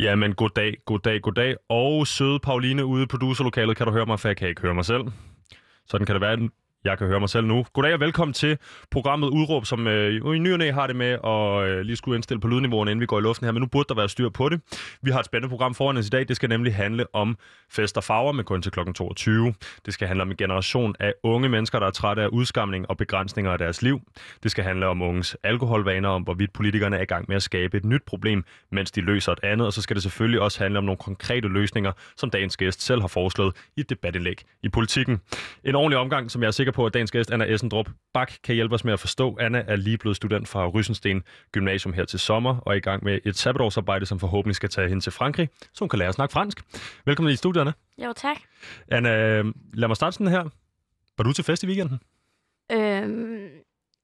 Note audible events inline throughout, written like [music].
Jamen, goddag, goddag, goddag. Og søde Pauline ude i producerlokalet, kan du høre mig, for jeg kan ikke høre mig selv. Sådan kan det være. Jeg kan høre mig selv nu. Goddag og velkommen til programmet Udråb, som øh, i ny og næ har det med at øh, lige skulle indstille på lydniveauerne, inden vi går i luften her, men nu burde der være styr på det. Vi har et spændende program foran os i dag. Det skal nemlig handle om fest og farver med kun til kl. 22. Det skal handle om en generation af unge mennesker, der er trætte af udskamning og begrænsninger af deres liv. Det skal handle om unges alkoholvaner, om hvorvidt politikerne er i gang med at skabe et nyt problem, mens de løser et andet. Og så skal det selvfølgelig også handle om nogle konkrete løsninger, som dagens gæst selv har foreslået i et debatindlæg i politikken. En ordentlig omgang, som jeg er sikker på, at dagens gæst, Anna Essendrup Bak, kan hjælpe os med at forstå. Anna er lige blevet student fra Rysensten Gymnasium her til sommer, og er i gang med et sabbatårsarbejde, som forhåbentlig skal tage hende til Frankrig, så hun kan lære at snakke fransk. Velkommen i studiet, Anna. Jo, tak. Anna, lad mig starte sådan her. Var du til fest i weekenden? Øhm,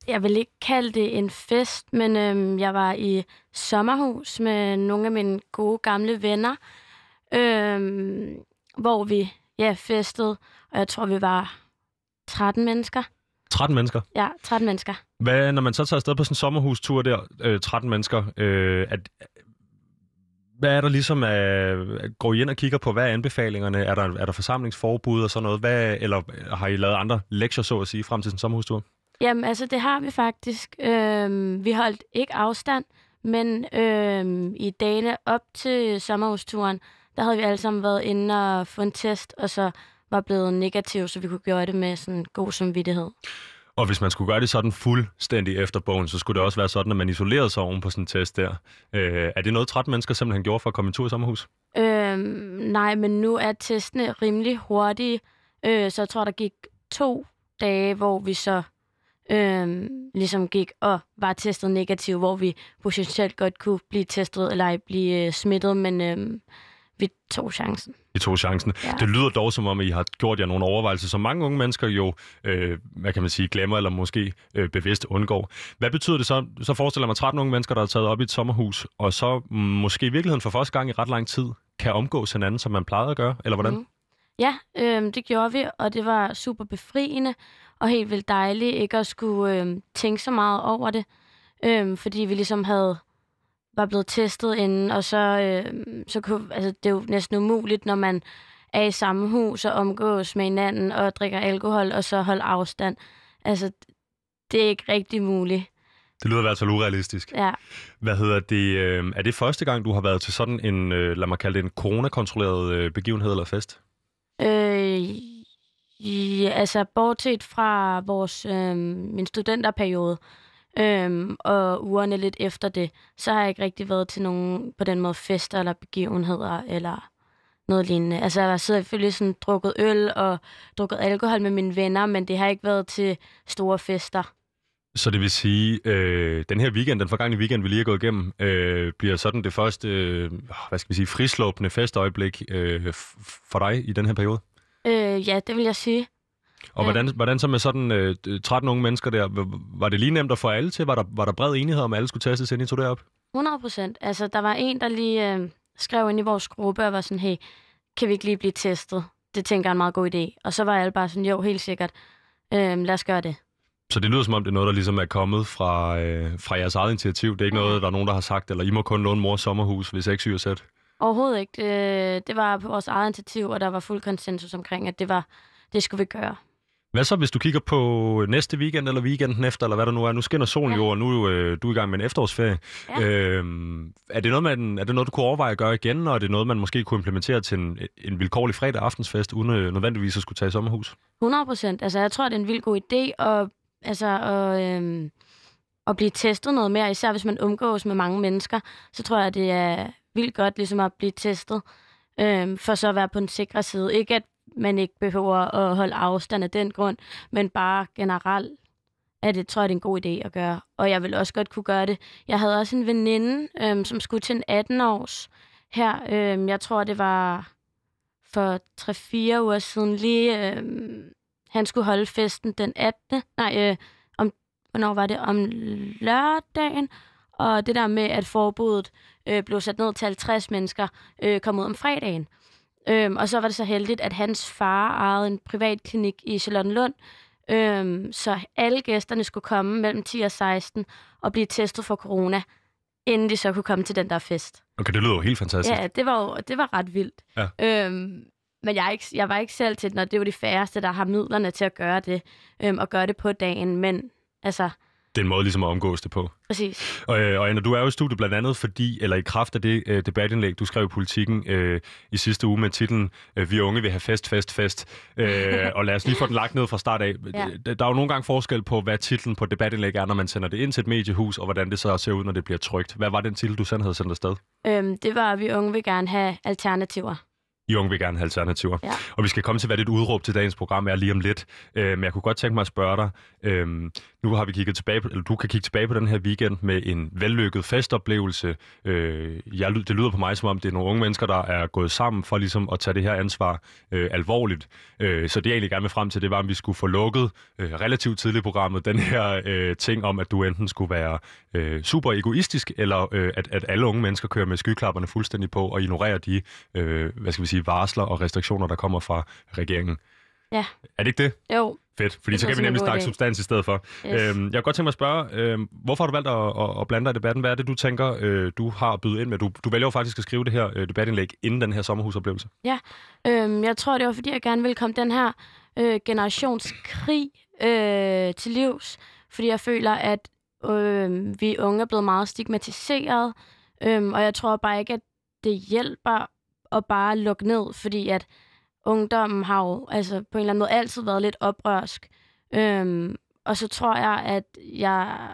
jeg vil ikke kalde det en fest, men øhm, jeg var i sommerhus med nogle af mine gode gamle venner, øhm, hvor vi ja, festede, og jeg tror, vi var 13 mennesker. 13 mennesker? Ja, 13 mennesker. Hvad, når man så tager afsted på sådan en sommerhustur der, øh, 13 mennesker, øh, at, hvad er der ligesom, øh, går I ind og kigger på, hvad er anbefalingerne? Er der, er der forsamlingsforbud og sådan noget? Hvad, eller har I lavet andre lektier, så at sige, frem til sådan en sommerhustur? Jamen, altså, det har vi faktisk. Øhm, vi holdt ikke afstand, men øhm, i dagene op til sommerhusturen, der havde vi alle sammen været inde og få en test, og så var blevet negativ, så vi kunne gøre det med sådan god samvittighed. Og hvis man skulle gøre det sådan fuldstændig efter bogen, så skulle det også være sådan, at man isolerede sig oven på sådan en test der. Øh, er det noget, 13 mennesker simpelthen gjorde for at komme en tur i sommerhus? Øhm, nej, men nu er testene rimelig hurtige, øh, så jeg tror, der gik to dage, hvor vi så øh, ligesom gik og var testet negativ, hvor vi potentielt godt kunne blive testet eller blive øh, smittet, men øh, vi tog chancen. I tog chancen. Ja. Det lyder dog som om, I har gjort jer nogle overvejelser, som mange unge mennesker jo, øh, hvad kan man sige, glemmer eller måske øh, bevidst undgår. Hvad betyder det så? Så forestiller mig 13 unge mennesker, der er taget op i et sommerhus, og så mm, måske i virkeligheden for første gang i ret lang tid kan omgås hinanden, som man plejede at gøre, eller hvordan? Mm. Ja, øh, det gjorde vi, og det var super befriende og helt vildt dejligt ikke at skulle øh, tænke så meget over det, øh, fordi vi ligesom havde var blevet testet inden, og så, øh, så kunne, altså, det er jo næsten umuligt, når man er i samme hus og omgås med hinanden og drikker alkohol, og så holde afstand. Altså, det er ikke rigtig muligt. Det lyder i hvert fald urealistisk. Ja. Hvad hedder det? Øh, er det første gang, du har været til sådan en, øh, lad mig kalde det en coronakontrolleret øh, begivenhed eller fest? Øh, ja, altså, bortset fra vores, øh, min studenterperiode, Øhm, og ugerne lidt efter det, så har jeg ikke rigtig været til nogen på den måde fester eller begivenheder eller noget lignende. Altså jeg har selvfølgelig sådan drukket øl og drukket alkohol med mine venner, men det har ikke været til store fester. Så det vil sige, øh, den her weekend, den forgangne weekend, vi lige har gået igennem, øh, bliver sådan det første, øh, hvad skal vi sige, frislåbende festøjeblik øh, for dig i den her periode? Øh, ja, det vil jeg sige. Og ja. hvordan, hvordan så med sådan øh, 13 unge mennesker der? Var det lige nemt at få alle til? Var der, var der bred enighed om, at alle skulle testes, inden I tog det op? 100 procent. Altså, der var en, der lige øh, skrev ind i vores gruppe og var sådan, hey, kan vi ikke lige blive testet? Det tænker jeg er en meget god idé. Og så var alle bare sådan, jo, helt sikkert. Øh, lad os gøre det. Så det lyder som om, det er noget, der ligesom er kommet fra, øh, fra jeres eget initiativ. Det er ikke noget, der er nogen, der har sagt, eller I må kun låne mors sommerhus, hvis ikke syger sæt. Overhovedet ikke. Det, det var på vores eget initiativ, og der var fuld konsensus omkring, at det var det skulle vi gøre. Hvad så, hvis du kigger på næste weekend eller weekenden efter, eller hvad der nu er? Nu skinner solen ja. jo, og nu øh, du er i gang med en efterårsferie. Ja. Øhm, er, det noget, man, er det noget, du kunne overveje at gøre igen, og er det noget, man måske kunne implementere til en, en vilkårlig fredag aftensfest, uden øh, nødvendigvis at skulle tage i sommerhus? 100 procent. Altså, jeg tror, det er en vild god idé at, altså, at, øh, at blive testet noget mere, især hvis man omgås med mange mennesker. Så tror jeg, det er vildt godt ligesom at blive testet, øh, for så at være på den sikre side. Ikke at man ikke behøver at holde afstand af den grund, men bare generelt er det, tror jeg, det er en god idé at gøre. Og jeg vil også godt kunne gøre det. Jeg havde også en veninde, øhm, som skulle til en 18-års her. Øhm, jeg tror, det var for 3-4 uger siden lige. Øhm, han skulle holde festen den 18. Nej, øh, om, hvornår var det? Om lørdagen. Og det der med, at forbuddet øh, blev sat ned til 50 mennesker, øh, kom ud om fredagen. Øhm, og så var det så heldigt, at hans far ejede en privat klinik i Charlottenlund, øhm, så alle gæsterne skulle komme mellem 10 og 16 og blive testet for corona inden de så kunne komme til den der fest. Okay, det lyder jo helt fantastisk. Ja, det var jo det var ret vildt. Ja. Øhm, men jeg, ikke, jeg var ikke selv til det, når det var de færreste, der har midlerne til at gøre det, øhm, og gøre det på dagen. Men altså, Det er en måde ligesom at omgås det på. præcis. Og, øh, og Anna, du er jo i studiet blandt andet fordi, eller i kraft af det øh, debatindlæg, du skrev i Politiken øh, i sidste uge med titlen øh, Vi unge vil have fest, fest, fest. Øh, [laughs] og lad os lige få den lagt ned fra start af. Ja. Der der er jo nogle gange forskel på, hvad titlen på debatindlæg er, når man sender det ind til et mediehus, og hvordan det så ser ud, når det bliver trygt. Hvad var den titel, du selv havde sendt afsted? Øhm, det var, at vi unge vil gerne have alternativer. I unge vil gerne have alternativer. Ja. Og vi skal komme til, hvad dit udråb til dagens program er lige om lidt. Øh, men jeg kunne godt tænke mig at spørge dig. Øh, nu har vi kigget tilbage på, eller du kan kigge tilbage på den her weekend med en vellykket festoplevelse. Øh, jeg, det lyder på mig, som om det er nogle unge mennesker, der er gået sammen for ligesom at tage det her ansvar øh, alvorligt. Øh, så det jeg egentlig gerne vil frem til, det var, om vi skulle få lukket øh, relativt tidligt i programmet den her øh, ting om, at du enten skulle være øh, super egoistisk, eller øh, at, at alle unge mennesker kører med skyklapperne fuldstændig på og ignorerer de, øh, hvad skal vi sige, varsler og restriktioner, der kommer fra regeringen. Ja. Er det ikke det? Jo, Fedt, fordi så kan vi nemlig snakke idé. substans i stedet for. yes. Øhm, jeg kunne godt tænke mig at spørge, øhm, hvorfor har du valgt at, at, at blande dig i debatten? Hvad er det, du tænker, øh, du har at byde ind med? Du, du vælger jo faktisk at skrive det her øh, debatindlæg inden den her sommerhusoplevelse. Øhm, jeg tror, det var, fordi jeg gerne ville komme den her øh, generationskrig øh, til livs. Fordi jeg føler, at øh, vi unge er blevet meget stigmatiseret. Øhm, og jeg tror bare ikke, at det hjælper at bare lukke ned. Fordi at ungdommen har jo altså, på en eller anden måde altid været lidt oprørsk. Øhm, og så tror jeg, at jeg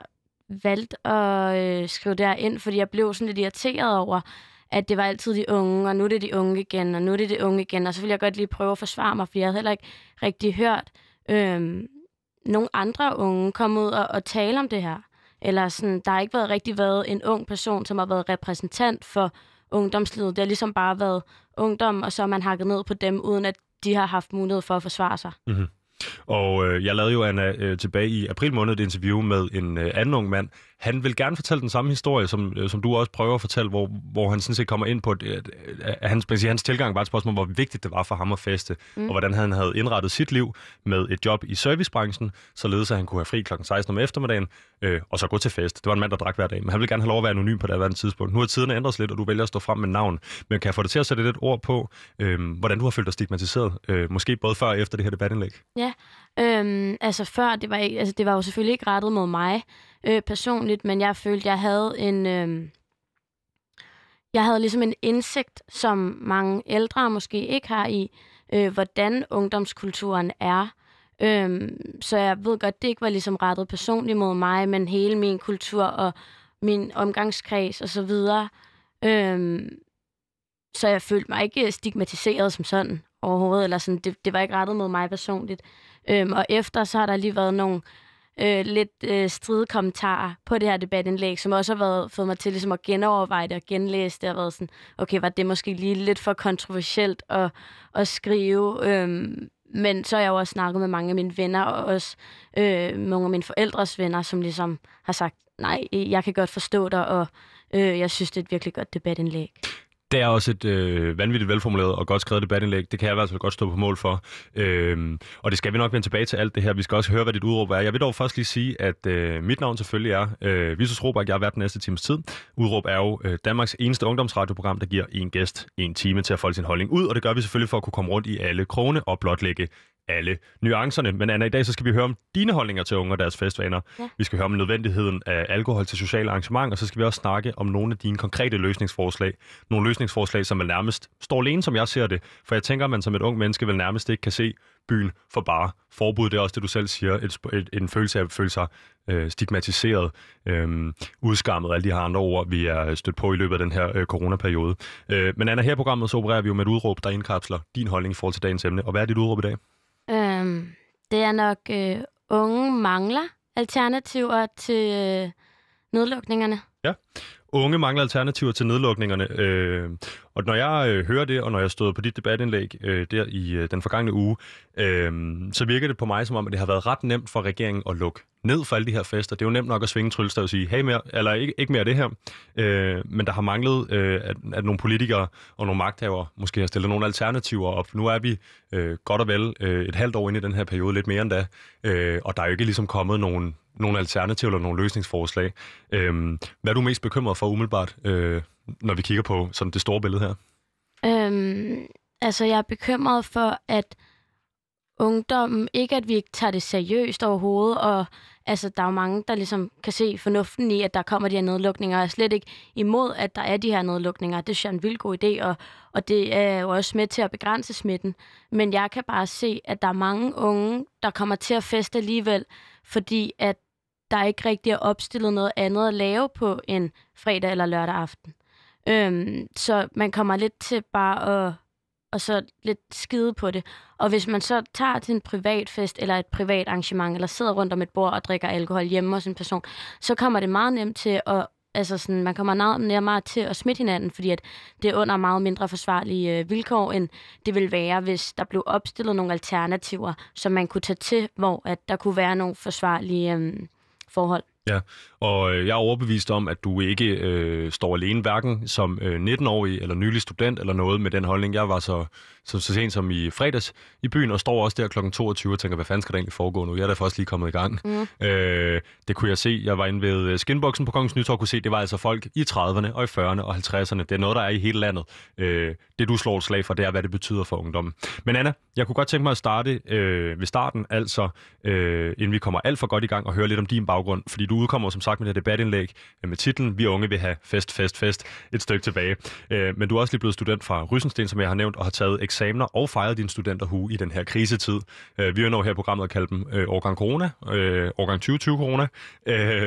valgte at øh, skrive der ind, fordi jeg blev sådan lidt irriteret over, at det var altid de unge, og nu er det de unge igen, og nu er det de unge igen, og så ville jeg godt lige prøve at forsvare mig, for jeg havde heller ikke rigtig hørt øhm, nogle andre unge komme ud og, og tale om det her. Eller sådan, der har ikke været rigtig været en ung person, som har været repræsentant for ungdomslivet. Det har ligesom bare været ungdom, og så har man hakket ned på dem, uden at de har haft mulighed for at forsvare sig. Mm-hmm. Og øh, jeg lavede jo, Anna, øh, tilbage i april måned et interview med en øh, anden ung mand. Han vil gerne fortælle den samme historie, som, øh, som du også prøver at fortælle, hvor, hvor han sådan set kommer ind på, at, at, at hans, man hans tilgang var et spørgsmål, hvor vigtigt det var for ham at feste, mm. og hvordan han havde indrettet sit liv med et job i servicebranchen, således at han kunne have fri kl. 16 om eftermiddagen, øh, og så gå til fest. Det var en mand, der drak hver dag, men han ville gerne have lov at være anonym på det andet tidspunkt. Nu har tiden ændret sig lidt, og du vælger at stå frem med navn. Men kan jeg få dig til at sætte lidt ord på, øh, hvordan du har følt dig stigmatiseret, øh, måske både før og efter det her debatindlæg? Øhm, altså før, det var, ikke, altså det var jo selvfølgelig ikke rettet mod mig øh, personligt, men jeg følte, jeg havde en... Øh, jeg havde ligesom en indsigt, som mange ældre måske ikke har i, øh, hvordan ungdomskulturen er. Øhm, så jeg ved godt, det ikke var ligesom rettet personligt mod mig, men hele min kultur og min omgangskreds og så videre. Øhm, så jeg følte mig ikke stigmatiseret som sådan overhovedet, eller sådan, det, det var ikke rettet mod mig personligt. Øhm, og efter, så har der lige været nogle øh, lidt øh, stridekommentarer på det her debatindlæg, som også har været, fået mig til ligesom at genoverveje det og genlæse det, og været sådan, okay, var det måske lige lidt for kontroversielt at, at skrive, øhm, men så har jeg jo også snakket med mange af mine venner, og også øh, nogle af mine forældres venner, som ligesom har sagt, nej, jeg kan godt forstå dig, og øh, jeg synes, det er et virkelig godt debatindlæg. Det er også et øh, vanvittigt velformuleret og godt skrevet debatindlæg. Det kan jeg i hvert fald godt stå på mål for. Øhm, og det skal vi nok vende tilbage til alt det her. Vi skal også høre, hvad dit udråb er. Jeg vil dog først lige sige, at øh, mit navn selvfølgelig er øh, Visus Robert. Jeg har været den næste times tid. Udråb er jo øh, Danmarks eneste ungdomsradioprogram, der giver en gæst en time til at folde sin holdning ud. Og det gør vi selvfølgelig for at kunne komme rundt i alle krone og blotlægge alle nuancerne. Men Anna, i dag så skal vi høre om dine holdninger til unge og deres festvaner. Ja. Vi skal høre om nødvendigheden af alkohol til sociale arrangementer, og så skal vi også snakke om nogle af dine konkrete løsningsforslag. Nogle løsningsforslag, som vel nærmest står alene, som jeg ser det. For jeg tænker, at man som et ung menneske vel nærmest ikke kan se byen for bare forbud. Det er også det, du selv siger. Et, et, en følelse af at føle sig øh, stigmatiseret, øh, udskammet, alle de her andre ord, vi er stødt på i løbet af den her øh, coronaperiode. Øh, men Anna, her i programmet så opererer vi jo med et udråb, der indkapsler din holdning i forhold til dagens emne. Og hvad er dit udråb i dag? Øhm, det er nok, øh, unge mangler alternativer til øh, nedlukningerne. Unge mangler alternativer til nedlukningerne. Øh, og når jeg øh, hører det, og når jeg stod på dit debatindlæg øh, der i øh, den forgangne uge, øh, så virker det på mig som om, at det har været ret nemt for regeringen at lukke ned for alle de her fester. Det er jo nemt nok at svinge tryllestav og sige, hey mere, eller ikke, ikke mere af det her. Øh, men der har manglet, øh, at, at nogle politikere og nogle magthavere måske har stillet nogle alternativer op. Nu er vi øh, godt og vel øh, et halvt år inde i den her periode, lidt mere end da, øh, og der er jo ikke ligesom kommet nogen nogle alternativer eller nogle løsningsforslag. Øhm, hvad er du mest bekymret for umiddelbart, øh, når vi kigger på sådan det store billede her? Øhm, altså, jeg er bekymret for, at ungdommen, ikke at vi ikke tager det seriøst overhovedet, og altså, der er jo mange, der ligesom kan se fornuften i, at der kommer de her nedlukninger, og er slet ikke imod, at der er de her nedlukninger. Det synes jeg er en vild god idé, og, og det er jo også med til at begrænse smitten. Men jeg kan bare se, at der er mange unge, der kommer til at feste alligevel, fordi at der ikke rigtig er opstillet noget andet at lave på en fredag eller lørdag aften. Øhm, så man kommer lidt til bare at og så lidt skide på det. Og hvis man så tager til en privat fest eller et privat arrangement, eller sidder rundt om et bord og drikker alkohol hjemme hos en person, så kommer det meget nemt til at altså sådan, man kommer meget meget til at smitte hinanden, fordi at det er under meget mindre forsvarlige øh, vilkår, end det vil være, hvis der blev opstillet nogle alternativer, som man kunne tage til, hvor at der kunne være nogle forsvarlige øh, forhold. Ja, og øh, jeg er overbevist om, at du ikke øh, står alene, hverken som øh, 19-årig eller nylig student eller noget med den holdning. Jeg var så, så, så sent som i fredags i byen og står også der kl. 22 og tænker, hvad fanden skal der egentlig foregå nu? Jeg er da først lige kommet i gang. Mm. Øh, det kunne jeg se. Jeg var inde ved øh, skinboksen på Kongens Nytorv kunne se, det var altså folk i 30'erne og i 40'erne og 50'erne. Det er noget, der er i hele landet. Øh, det du slår et slag for, det er, hvad det betyder for ungdommen. Men Anna, jeg kunne godt tænke mig at starte øh, ved starten, altså øh, inden vi kommer alt for godt i gang og høre lidt om din baggrund, fordi du udkommer som sagt med det debatindlæg øh, med titlen Vi unge vil have fest, fest, fest et stykke tilbage. Øh, men du er også lige blevet student fra Rysensten, som jeg har nævnt, og har taget eksamener og fejret din studenterhue i den her krisetid. Øh, vi ønsker her i programmet at kalde dem årgang corona, årgang 2020 corona,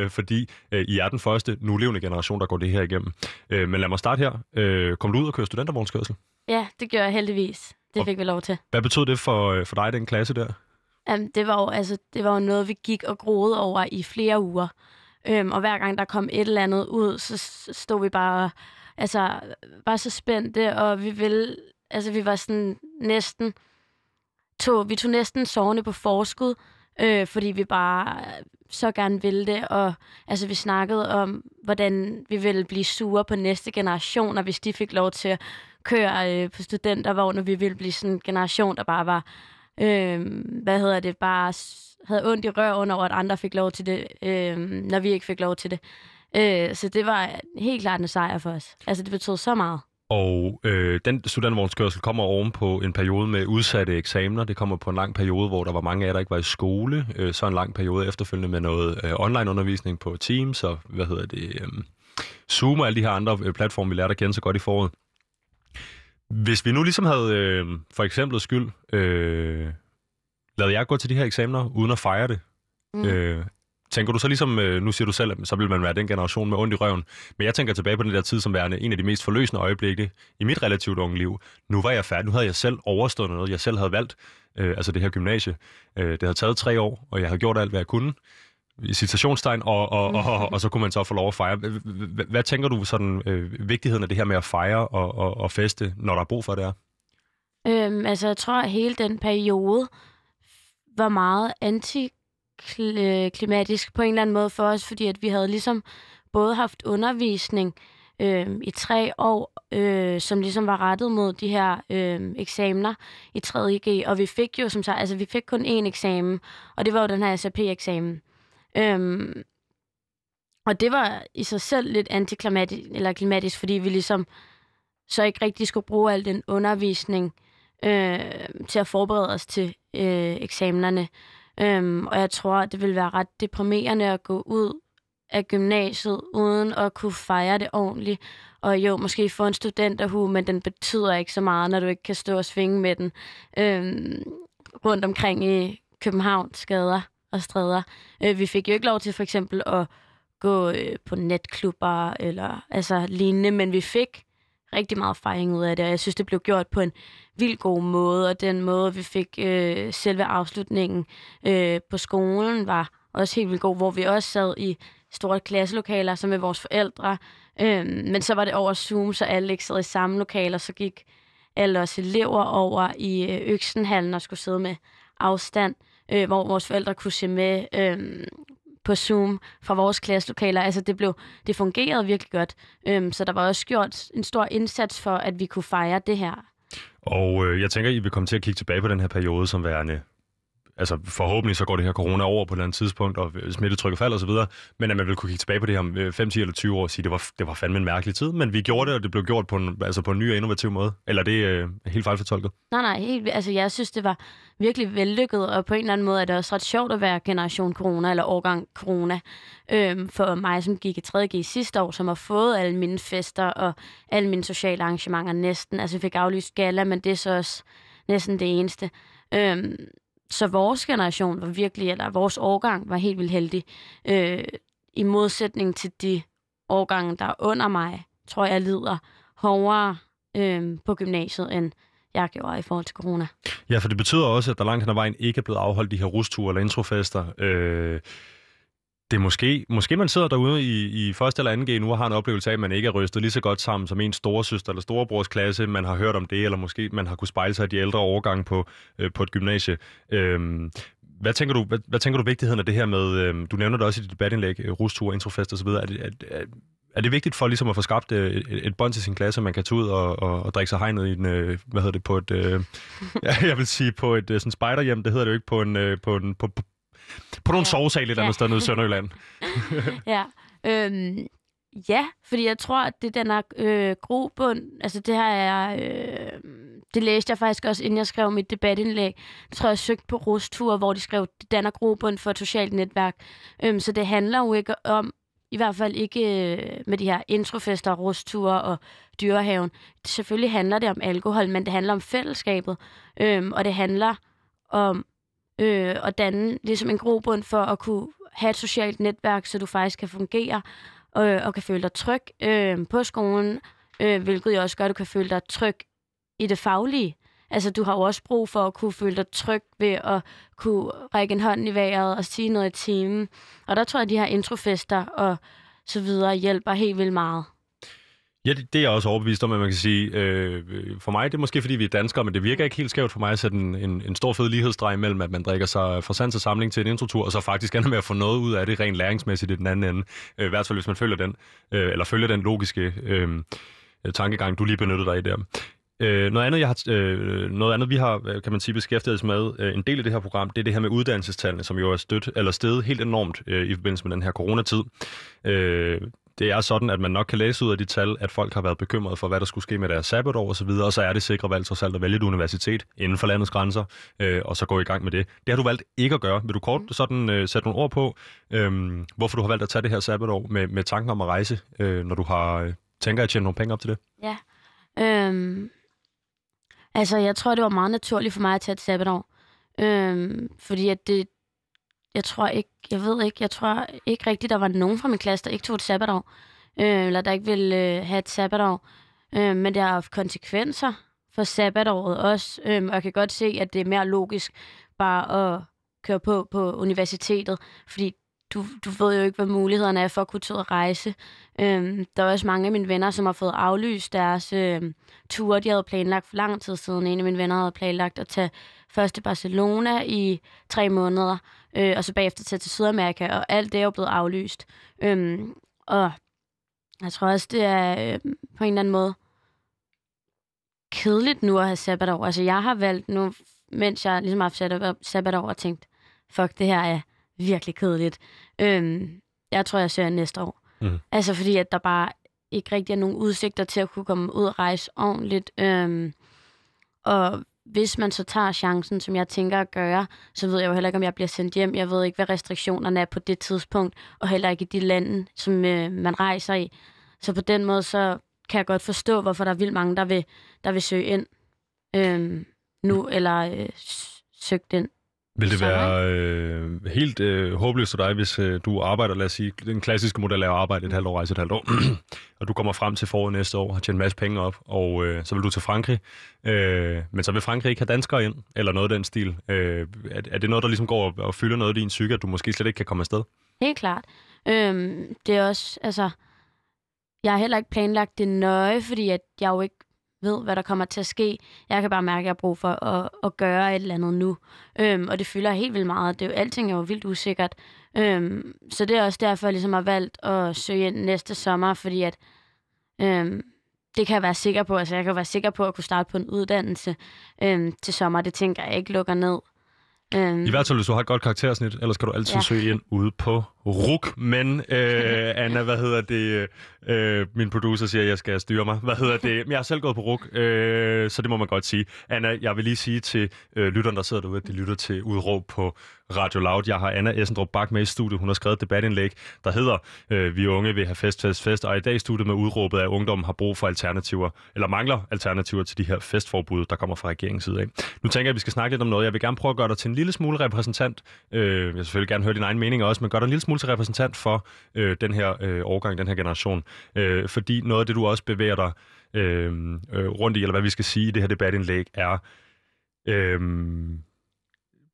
fordi I er den første nulevende generation, der går det her igennem. Men lad mig starte her. Kom du ud og køre studentervognskørsel? Ja, det gør jeg heldigvis. Det fik vi lov til. Hvad betød det for, for dig, den klasse der? Um, det, var jo, altså, det var jo noget, vi gik og groede over i flere uger. Øhm, og hver gang der kom et eller andet ud, så stod vi bare, altså, bare så spændte, og vi ville, altså vi var sådan næsten, tog, vi tog næsten sovende på forskud, øh, fordi vi bare så gerne ville det, og altså vi snakkede om, hvordan vi ville blive sure på næste generation, og hvis de fik lov til at køre øh, på studentervogn, og vi ville blive sådan en generation, der bare var, øh, hvad hedder det, bare havde ondt i røven over, at andre fik lov til det, øh, når vi ikke fik lov til det. Øh, så det var helt klart en sejr for os. Altså, det betød så meget. Og øh, den studentervognskørsel kommer oven på en periode med udsatte eksamener. Det kommer på en lang periode, hvor der var mange af jer, der ikke var i skole. Øh, så en lang periode efterfølgende med noget øh, online-undervisning på Teams og hvad hedder det, øh, Zoom og alle de her andre øh, platforme, vi lærte at kende så godt i foråret. Hvis vi nu ligesom havde, øh, for eksempel skyld, øh, lavet jer gå til de her eksamener uden at fejre det, mm. øh, tænker du så ligesom, øh, nu siger du selv, at så vil man være den generation med ondt i røven, men jeg tænker tilbage på den der tid som værende en af de mest forløsende øjeblikke i mit relativt unge liv. Nu var jeg færdig, nu havde jeg selv overstået noget, jeg selv havde valgt, øh, altså det her gymnasie. Øh, det havde taget tre år, og jeg havde gjort alt, hvad jeg kunne i citationstegn, og, og, og, og, og så kunne man så få lov at fejre. Hvad tænker du sådan øh, vigtigheden af det her med at fejre og, og, og feste, når der er brug for det er? Øhm, altså, jeg tror, at hele den periode var meget Øh, klimatisk på en eller anden måde for os, fordi at vi havde ligesom både haft undervisning øh, i tre år, øh, som ligesom var rettet mod de her øh, eksamener i 3.G, og vi fik jo som sagt, altså vi fik kun én eksamen, og det var jo den her SAP-eksamen. Øhm, og det var i sig selv lidt antiklimatisk, eller klimatisk, fordi vi ligesom så ikke rigtig skulle bruge al den undervisning øh, til at forberede os til øh, eksamenerne. Øhm, og jeg tror, det ville være ret deprimerende at gå ud af gymnasiet, uden at kunne fejre det ordentligt. Og jo, måske få en studenterhue, men den betyder ikke så meget, når du ikke kan stå og svinge med den øhm, rundt omkring i Københavns gader og stræder. Øh, vi fik jo ikke lov til for eksempel at gå øh, på netklubber eller altså lignende, men vi fik rigtig meget fejring ud af det, og jeg synes, det blev gjort på en vild god måde, og den måde, vi fik øh, selve afslutningen øh, på skolen, var også helt vildt god, hvor vi også sad i store klasselokaler, som med vores forældre, øh, men så var det over Zoom, så alle ikke sad i samme lokaler, så gik alle os elever over i øh, Øksenhallen og skulle sidde med afstand øh, hvor vores forældre kunne se med. Øh, på Zoom fra vores klasselokaler. Altså det, blev, det fungerede virkelig godt. øhm, så der var også gjort en stor indsats for, at vi kunne fejre det her. Og øh, jeg tænker, I vil komme til at kigge tilbage på den her periode som værende altså forhåbentlig så går det her corona over på et eller andet tidspunkt, og smittetrykket falder osv., men at man vil kunne kigge tilbage på det her om øh, 5, 10 eller 20 år og sige, det var, det var fandme en mærkelig tid, men vi gjorde det, og det blev gjort på en, altså på en ny og innovativ måde. Eller er det øh, helt fejlfortolket? Nej, nej, helt, altså jeg synes, det var virkelig vellykket, og på en eller anden måde er det også ret sjovt at være generation corona, eller årgang corona, øhm, for mig, som gik i 3.G sidste år, som har fået alle mine fester og alle mine sociale arrangementer næsten. Altså, vi fik aflyst gala, men det er så også næsten det eneste. Øhm, så vores generation var virkelig, eller vores årgang var helt vildt heldig. Øh, I modsætning til de årgange, der er under mig, tror jeg lider hårdere øh, på gymnasiet, end jeg gjorde i forhold til corona. Ja, for det betyder også, at der langt hen ad vejen ikke er blevet afholdt de her rusture eller introfester. Øh, det er måske, måske man sidder derude i, i første eller anden G nu og har en oplevelse af, at man ikke er rystet lige så godt sammen som en storesøster eller storebrors klasse. Man har hørt om det, eller måske man har kunne spejle sig i de ældre overgange på, øh, på et gymnasie. Øhm, hvad tænker, du, hvad, hvad tænker du vigtigheden af det her med, øh, du nævner det også i dit debatindlæg, øh, rustur, introfest osv., er det, er, er, er det vigtigt for ligesom at få skabt øh, et, et bånd til sin klasse, man kan tage ud og, og, og drikke sig hegnet i en, øh, hvad hedder det, på et, øh, [laughs] jeg vil sige på et øh, sådan spiderhjem, det hedder det jo ikke, på en, øh, på en, på, på, på nogle ja. sovesal et eller andet ja. sted nede i Sønderjylland. [laughs] ja, øhm, ja, fordi jeg tror, at det den er øh, grobund, altså det her er, øh, det læste jeg faktisk også, inden jeg skrev mit debatindlæg. Jeg tror, jeg søgte på Rustur, hvor de skrev, det danner grobund for et socialt netværk. Øhm, så det handler jo ikke om, i hvert fald ikke øh, med de her introfester, rusture og dyrehaven. Selvfølgelig handler det om alkohol, men det handler om fællesskabet, øhm, og det handler om øh, og danne ligesom en grobund for at kunne have et socialt netværk, så du faktisk kan fungere øh, og kan føle dig tryg øh, på skolen, øh, hvilket jo også gør, at du kan føle dig tryg i det faglige. Altså, du har jo også brug for at kunne føle dig tryg ved at kunne række en hånd i vejret og sige noget i timen. Og der tror jeg, at de her introfester og så videre hjælper helt vildt meget. Ja, det, det er jeg også overbevist om, at man kan sige. Øh, for mig, det er måske fordi, vi er danskere, men det virker ikke helt skævt for mig at sætte en, en, en stor fed lighedsstreg mellem, at man drikker sig fra sand til samling til en introtur, og så faktisk ender med at få noget ud af det rent læringsmæssigt i den anden ende. Øh, I hvert fald, hvis man følger den, øh, eller følger den logiske øh, tankegang, du lige benyttede dig i der. Øh, noget, andet, jeg har, øh, noget andet, vi har, øh, kan man sige, beskæftiget os med øh, en del af det her program, det er det her med uddannelsestallene, som jo er stødt, eller steget helt enormt øh, i forbindelse med den her coronatid. Øh, det er sådan, at man nok kan læse ud af de tal, at folk har været bekymrede for, hvad der skulle ske med deres sabbatår osv., og, og så er det sikre valg trods alt at vælge et universitet inden for landets grænser, øh, og så gå i gang med det. Det har du valgt ikke at gøre. Vil du kort mm. sådan øh, sætte nogle ord på, øh, hvorfor du har valgt at tage det her sabbatår med, med tanken om at rejse, øh, når du har øh, tænker at tjene nogle penge op til det? Ja. Øhm, altså, jeg tror, det var meget naturligt for mig at tage et sabbatår. Øhm, fordi at det, jeg tror ikke, jeg ved ikke, jeg tror ikke rigtigt, der var nogen fra min klasse, der ikke tog et sabbatår, øh, eller der ikke ville øh, have et sabbatår. Øh, men det har haft konsekvenser for sabbatåret også, øh, og jeg kan godt se, at det er mere logisk bare at køre på på universitetet, fordi du, du ved jo ikke, hvad mulighederne er for at kunne tage og rejse. Øhm, der er også mange af mine venner, som har fået aflyst deres øh, ture, de havde planlagt for lang tid siden. En af mine venner havde planlagt at tage først til Barcelona i tre måneder, øh, og så bagefter tage til Sydamerika, og alt det er jo blevet aflyst. Øhm, og jeg tror også, det er øh, på en eller anden måde kedeligt nu at have sabbatår. Altså, jeg har valgt nu, mens jeg ligesom har haft sabbatår, og tænkt, fuck, det her er virkelig kedeligt. Øhm, jeg tror, jeg ser næste år. Mm. Altså, fordi at der bare ikke rigtig er nogen udsigter til at kunne komme ud og rejse ordentligt. Øhm, og hvis man så tager chancen, som jeg tænker at gøre, så ved jeg jo heller ikke, om jeg bliver sendt hjem. Jeg ved ikke, hvad restriktionerne er på det tidspunkt, og heller ikke i de lande, som øh, man rejser i. Så på den måde, så kan jeg godt forstå, hvorfor der er vildt mange, der vil, der vil søge ind øh, nu, eller øh, søgt ind. Vil det være øh, helt øh, håbløst for dig, hvis øh, du arbejder, lad os sige, den klassiske model er at arbejde et halvt år, rejse et halvt år, [clears throat] og du kommer frem til foråret næste år, har tjent en masse penge op, og øh, så vil du til Frankrig, øh, men så vil Frankrig ikke have danskere ind, eller noget af den stil. Øh, er, er det noget, der ligesom går og, og fylder noget i din psyke, at du måske slet ikke kan komme afsted? Helt klart. Øhm, det er også, altså, jeg har heller ikke planlagt det nøje, fordi at jeg jo ikke ved, hvad der kommer til at ske. Jeg kan bare mærke, at jeg har brug for at, at gøre et eller andet nu. Øhm, og det fylder helt vildt meget. Det er jo, alting er jo vildt usikkert. Øhm, så det er også derfor, jeg ligesom har valgt at søge ind næste sommer, fordi at øhm, det kan jeg være sikker på. Altså, jeg kan være sikker på at kunne starte på en uddannelse øhm, til sommer. Det tænker jeg ikke lukker ned. Øhm, I hvert fald, hvis du har et godt karaktersnit, ellers kan du altid ja. Søge ind ude på RUK. Men øh, Anna, hvad hedder det? Øh, min producer siger, at jeg skal styre mig. Hvad hedder det? Men jeg har selv gået på RUK, øh, så det må man godt sige. Anna, jeg vil lige sige til øh, lytteren, der sidder derude, at de lytter til udråb på Radio Loud. Jeg har Anna Essendrup Bak med i studiet. Hun har skrevet et debatindlæg, der hedder øh, Vi unge vil have fest, fest, fest. Og i dag studiet med udråbet af, at ungdommen har brug for alternativer, eller mangler alternativer til de her festforbud, der kommer fra regeringens side af. Nu tænker jeg, at vi skal snakke lidt om noget. Jeg vil gerne prøve at gøre dig til en lille smule repræsentant. Øh, jeg vil selvfølgelig gerne høre din egen mening også, men gør dig en lille smule til repræsentant for øh, den her øh, årgang, den her generation. Øh, fordi noget af det, du også bevæger dig øh, øh, rundt i, eller hvad vi skal sige i det her debatindlæg, er øh,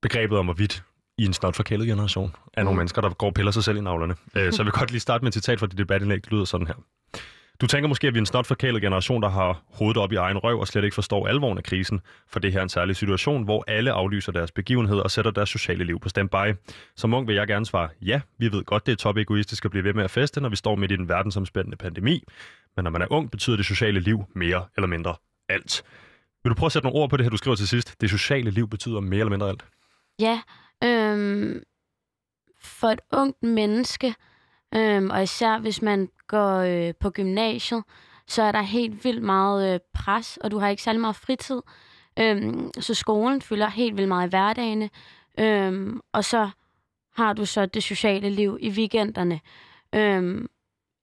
begrebet om, hvorvidt i en snart forkælet generation af nogle Mm. mennesker, der går og piller sig selv i navlerne. Øh, så jeg vil godt lige starte med et citat fra dit debatindlæg. Det lyder sådan her. Du tænker måske, at vi er en snart forkælet generation, der har hovedet op i egen røv og slet ikke forstår alvoren af krisen, for det her er en særlig situation, hvor alle aflyser deres begivenheder og sætter deres sociale liv på standby. Som ung vil jeg gerne svare, ja, vi ved godt, det er top egoistisk at blive ved med at feste, når vi står midt i den verdensomspændende pandemi, men når man er ung, betyder det sociale liv mere eller mindre alt. Vil du prøve at sætte nogle ord på det her, du skriver til sidst? Det sociale liv betyder mere eller mindre alt. Ja, øhm, for et ungt menneske, øhm, og især hvis man går øh, på gymnasiet, så er der helt vildt meget øh, pres, og du har ikke særlig meget fritid. Øhm, så skolen fylder helt vildt meget i hverdagene, øhm, og så har du så det sociale liv i weekenderne. Øhm,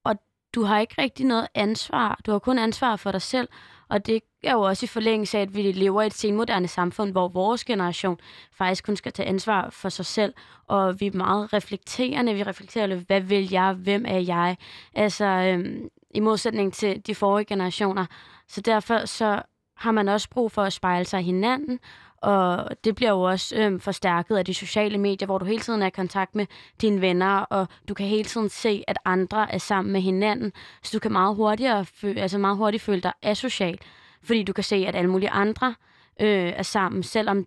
og du har ikke rigtig noget ansvar. Du har kun ansvar for dig selv, og det er jo også i forlængelse af, at vi lever i et senmoderne samfund, hvor vores generation faktisk kun skal tage ansvar for sig selv, og vi er meget reflekterende. Vi reflekterer lidt, hvad vil jeg, hvem er jeg? Altså, øhm, i modsætning til de forrige generationer. Så derfor så har man også brug for at spejle sig i hinanden, og det bliver jo også øh, forstærket af de sociale medier, hvor du hele tiden er i kontakt med dine venner, og du kan hele tiden se, at andre er sammen med hinanden, så du kan meget hurtigere altså meget hurtigt føle dig asocial, fordi du kan se, at alle mulige andre øh, er sammen, selvom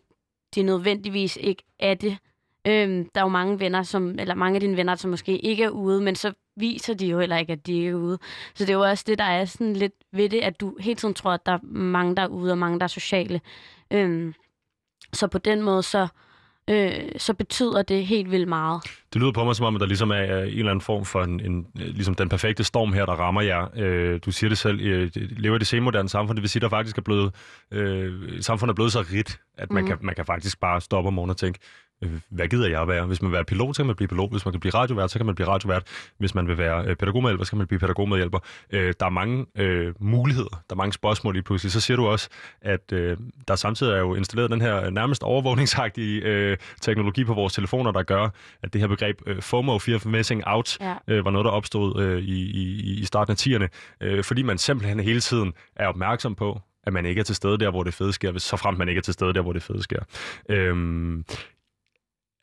de nødvendigvis ikke er det. Øhm, der er jo mange venner, som, eller mange af dine venner, som måske ikke er ude, men så viser de jo heller ikke, at de ikke er ude. Så det er jo også det, der er sådan lidt ved det, at du hele tiden tror, at der er mange, der er ude, og mange, der er sociale. Øhm, så på den måde, så, øh, så betyder det helt vildt meget. Det lyder på mig som om, at der ligesom er en eller anden form for en, en, øh, ligesom den perfekte storm her, der rammer jer. Øh, du siger det selv, øh, lever i det senmoderne samfund, det vil sige, at der faktisk er blevet, øh, samfundet er blevet så rigt, at man, Mhm. kan, man kan faktisk bare stoppe om morgenen og tænke, hvad gider jeg at være? Hvis man vil være pilot, så kan man blive pilot. Hvis man kan blive radiovært, så kan man blive radiovært. Hvis man vil være øh, pædagogmedhjælper, så kan man blive pædagogmedhjælper. Øh, der er mange øh, muligheder, der er mange spørgsmål lige pludselig. Så siger du også, at øh, der samtidig er jo installeret den her nærmest overvågningsagtige øh, teknologi på vores telefoner, der gør, at det her begreb øh, FOMO, Fear of Missing Out, Ja. øh, var noget, der opstod øh, i, i, i starten af 10'erne, øh, fordi man simpelthen hele tiden er opmærksom på, at man ikke er til stede der, hvor det fede sker, hvis så fremt man ikke er til stede der, hvor det fede sker. Øhm,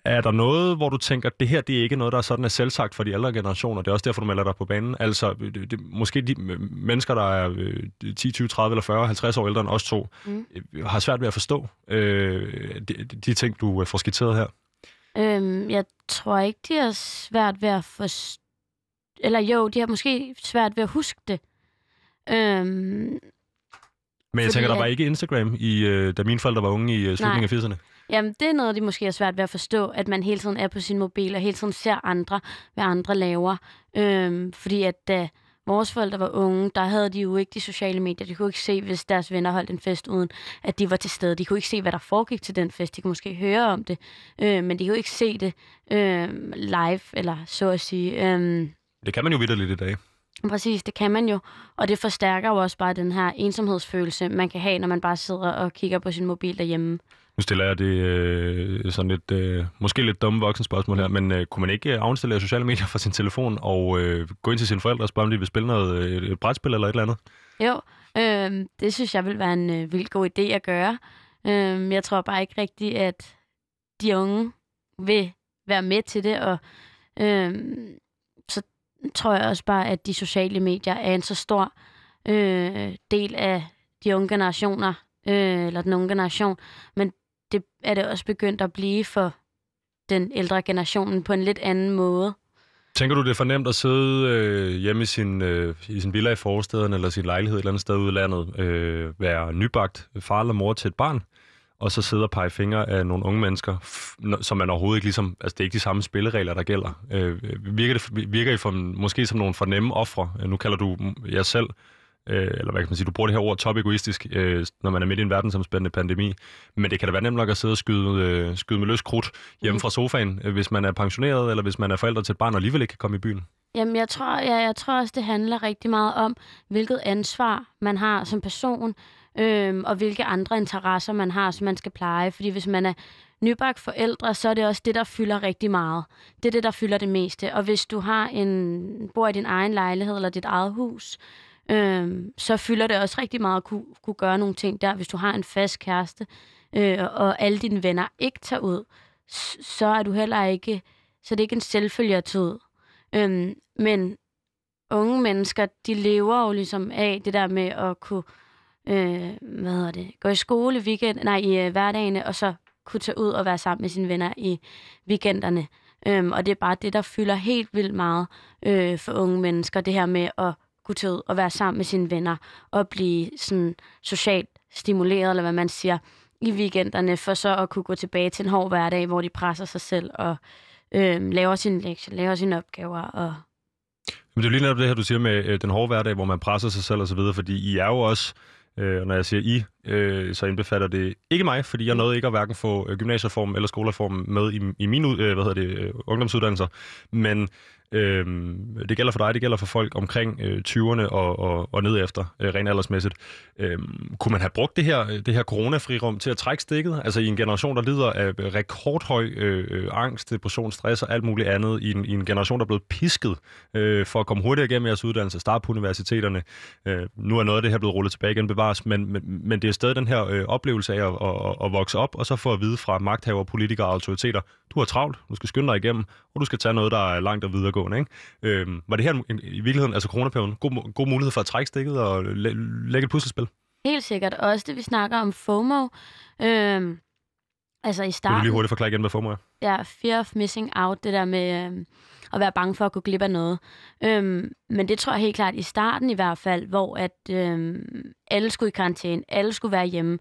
er der noget, hvor du tænker, at det her det er ikke noget, der er sådan er selvsagt for de ældre generationer? Det er også derfor, du melder dig på banen. Altså, det, det, måske de øh, mennesker, der er øh, 10, 20, 30 eller 40, 50 år ældre end os to, Mm. øh, har svært ved at forstå øh, de, de ting, du øh, får skitseret her. Øhm, jeg tror ikke, de har svært ved at forstå... Eller jo, de har måske svært ved at huske det. Øhm, Men jeg tænker, der at- var ikke Instagram, i, øh, da mine forældre var unge i øh, slutningen af 80'erne. Jamen, det er noget, de måske har svært ved at forstå, at man hele tiden er på sin mobil, og hele tiden ser andre, hvad andre laver. Øhm, fordi at da vores forældre var unge, der havde de jo ikke de sociale medier. De kunne ikke se, hvis deres venner holdt en fest uden, at de var til stede. De kunne ikke se, hvad der foregik til den fest. De kunne måske høre om det, øh, men de kunne ikke se det øh, live, eller så at sige. Øh, Det kan man jo vidderligt i dag. Præcis, det kan man jo. Og det forstærker jo også bare den her ensomhedsfølelse, man kan have, når man bare sidder og kigger på sin mobil derhjemme. Nu stiller jeg det øh, sådan lidt, øh, måske lidt dumme voksenspørgsmål her, men øh, kunne man ikke øh, afinstallere sociale medier fra sin telefon og øh, gå ind til sine forældre og spørge, om de vil spille noget, et, et brætspil eller et eller andet? Jo, øh, det synes jeg vil være en øh, vildt god idé at gøre. Øh, jeg tror bare ikke rigtigt, at de unge vil være med til det, og øh, så tror jeg også bare, at de sociale medier er en så stor øh, del af de unge generationer, øh, eller den unge generation, men det er det også begyndt at blive for den ældre generation på en lidt anden måde. Tænker du, det er for nemt at sidde øh, hjemme i sin, øh, i sin villa i forstaden eller sin lejlighed et eller andet sted ude i landet, øh, være nybagt far eller mor til et barn, og så sidde og pege fingre af nogle unge mennesker, som man overhovedet ikke ligesom, altså det er ikke de samme spilleregler, der gælder. Øh, virker, det, virker I for, måske som nogle fornemme ofre? Øh, nu kalder du jer selv øh, eller hvad kan man sige, du bruger det her ord top egoistisk, øh, når man er midt i en verdensomspændende pandemi, men det kan da være nemt nok at sidde og skyde, øh, skyde med løs krudt hjemme mm. fra sofaen, øh, hvis man er pensioneret, eller hvis man er forældre til et barn og alligevel ikke kan komme i byen. Jamen, jeg tror, jeg, jeg tror også, det handler rigtig meget om, hvilket ansvar man har som person, øh, og hvilke andre interesser man har, som man skal pleje. Fordi hvis man er nybagt forældre, så er det også det, der fylder rigtig meget. Det er det, der fylder det meste. Og hvis du har en bor i din egen lejlighed eller dit eget hus, øh, så fylder det også rigtig meget at kunne, kunne gøre nogle ting der. Hvis du har en fast kæreste, øh, og alle dine venner ikke tager ud, så er du heller ikke, så det er ikke en selvfølge at tage ud. Øh, men unge mennesker, de lever jo ligesom af det der med at kunne øh, hvad hedder det, gå i skole weekend, nej, i øh, hverdagene, og så kunne tage ud og være sammen med sine venner i weekenderne. Øhm, og det er bare det, der fylder helt vildt meget øh, for unge mennesker, det her med at kunne tage ud og være sammen med sine venner og blive sådan socialt stimuleret, eller hvad man siger, i weekenderne, for så at kunne gå tilbage til en hård hverdag, hvor de presser sig selv og øh, laver sine lektier, laver sine opgaver. Og... Men det er jo lige netop det her, du siger med øh, den hårde hverdag, hvor man presser sig selv og så videre, fordi I er jo også, øh, og når jeg siger I, øh, så indbefatter det ikke mig, fordi jeg nåede ikke at hverken få øh, gymnasieformen eller skoleform med i, i mine øh, hvad hedder det, øh, ungdomsuddannelser, men Øhm, det gælder for dig, det gælder for folk omkring øh, 20'erne og, og, og ned efter, øh, rent aldersmæssigt. Øhm, kunne man have brugt det her, det her coronafrirum til at trække stikket? Altså i en generation, der lider af rekordhøj øh, øh, angst, depression, stress og alt muligt andet, i en, i en generation, der er blevet pisket øh, for at komme hurtigere igennem jeres uddannelse, starte på universiteterne. Øh, nu er noget af det her blevet rullet tilbage igen bevares, men, men, men det er stadig den her øh, oplevelse af at, at, at, at vokse op, og så få at vide fra magthavere, politikere og autoriteter, du har travlt, du skal skynde dig igennem, og du skal tage noget, der er langt og videregående. Ikke? Øhm, var det her i virkeligheden, altså coronaperioden, god, god mulighed for at trække stikket og læ- lægge et puslespil? Helt sikkert. Også det, vi snakker om FOMO. Øhm, altså i starten... Vil du lige hurtigt forklare igen, hvad FOMO er? Ja, fear of missing out, det der med øhm, at være bange for at gå glip af noget. Øhm, men det tror jeg helt klart i starten i hvert fald, hvor at øhm, alle skulle i karantæne, alle skulle være hjemme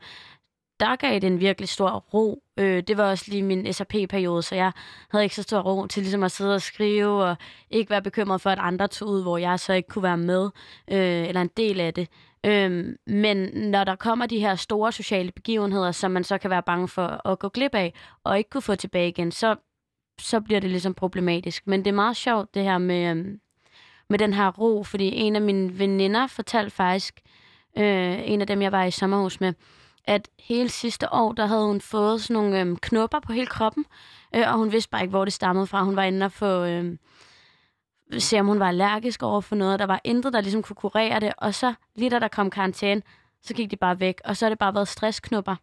der gav det en virkelig stor ro. Øh, det var også lige min SAP-periode, så jeg havde ikke så stor ro til ligesom at sidde og skrive, og ikke være bekymret for, at andre tog ud, hvor jeg så ikke kunne være med, øh, eller en del af det. Øh, men når der kommer de her store sociale begivenheder, som man så kan være bange for at gå glip af, og ikke kunne få tilbage igen, så, så bliver det ligesom problematisk. Men det er meget sjovt, det her med, øh, med den her ro, fordi en af mine veninder fortalte faktisk, øh, en af dem, jeg var i sommerhus med, at hele sidste år, der havde hun fået sådan nogle øhm, knopper på hele kroppen, øh, og hun vidste bare ikke, hvor det stammede fra. Hun var inde og få... Øh, se om hun var allergisk over for noget. Der var intet, der ligesom kunne kurere det. Og så lige da der kom karantæne, så gik de bare væk. Og så har det bare været stressknopper.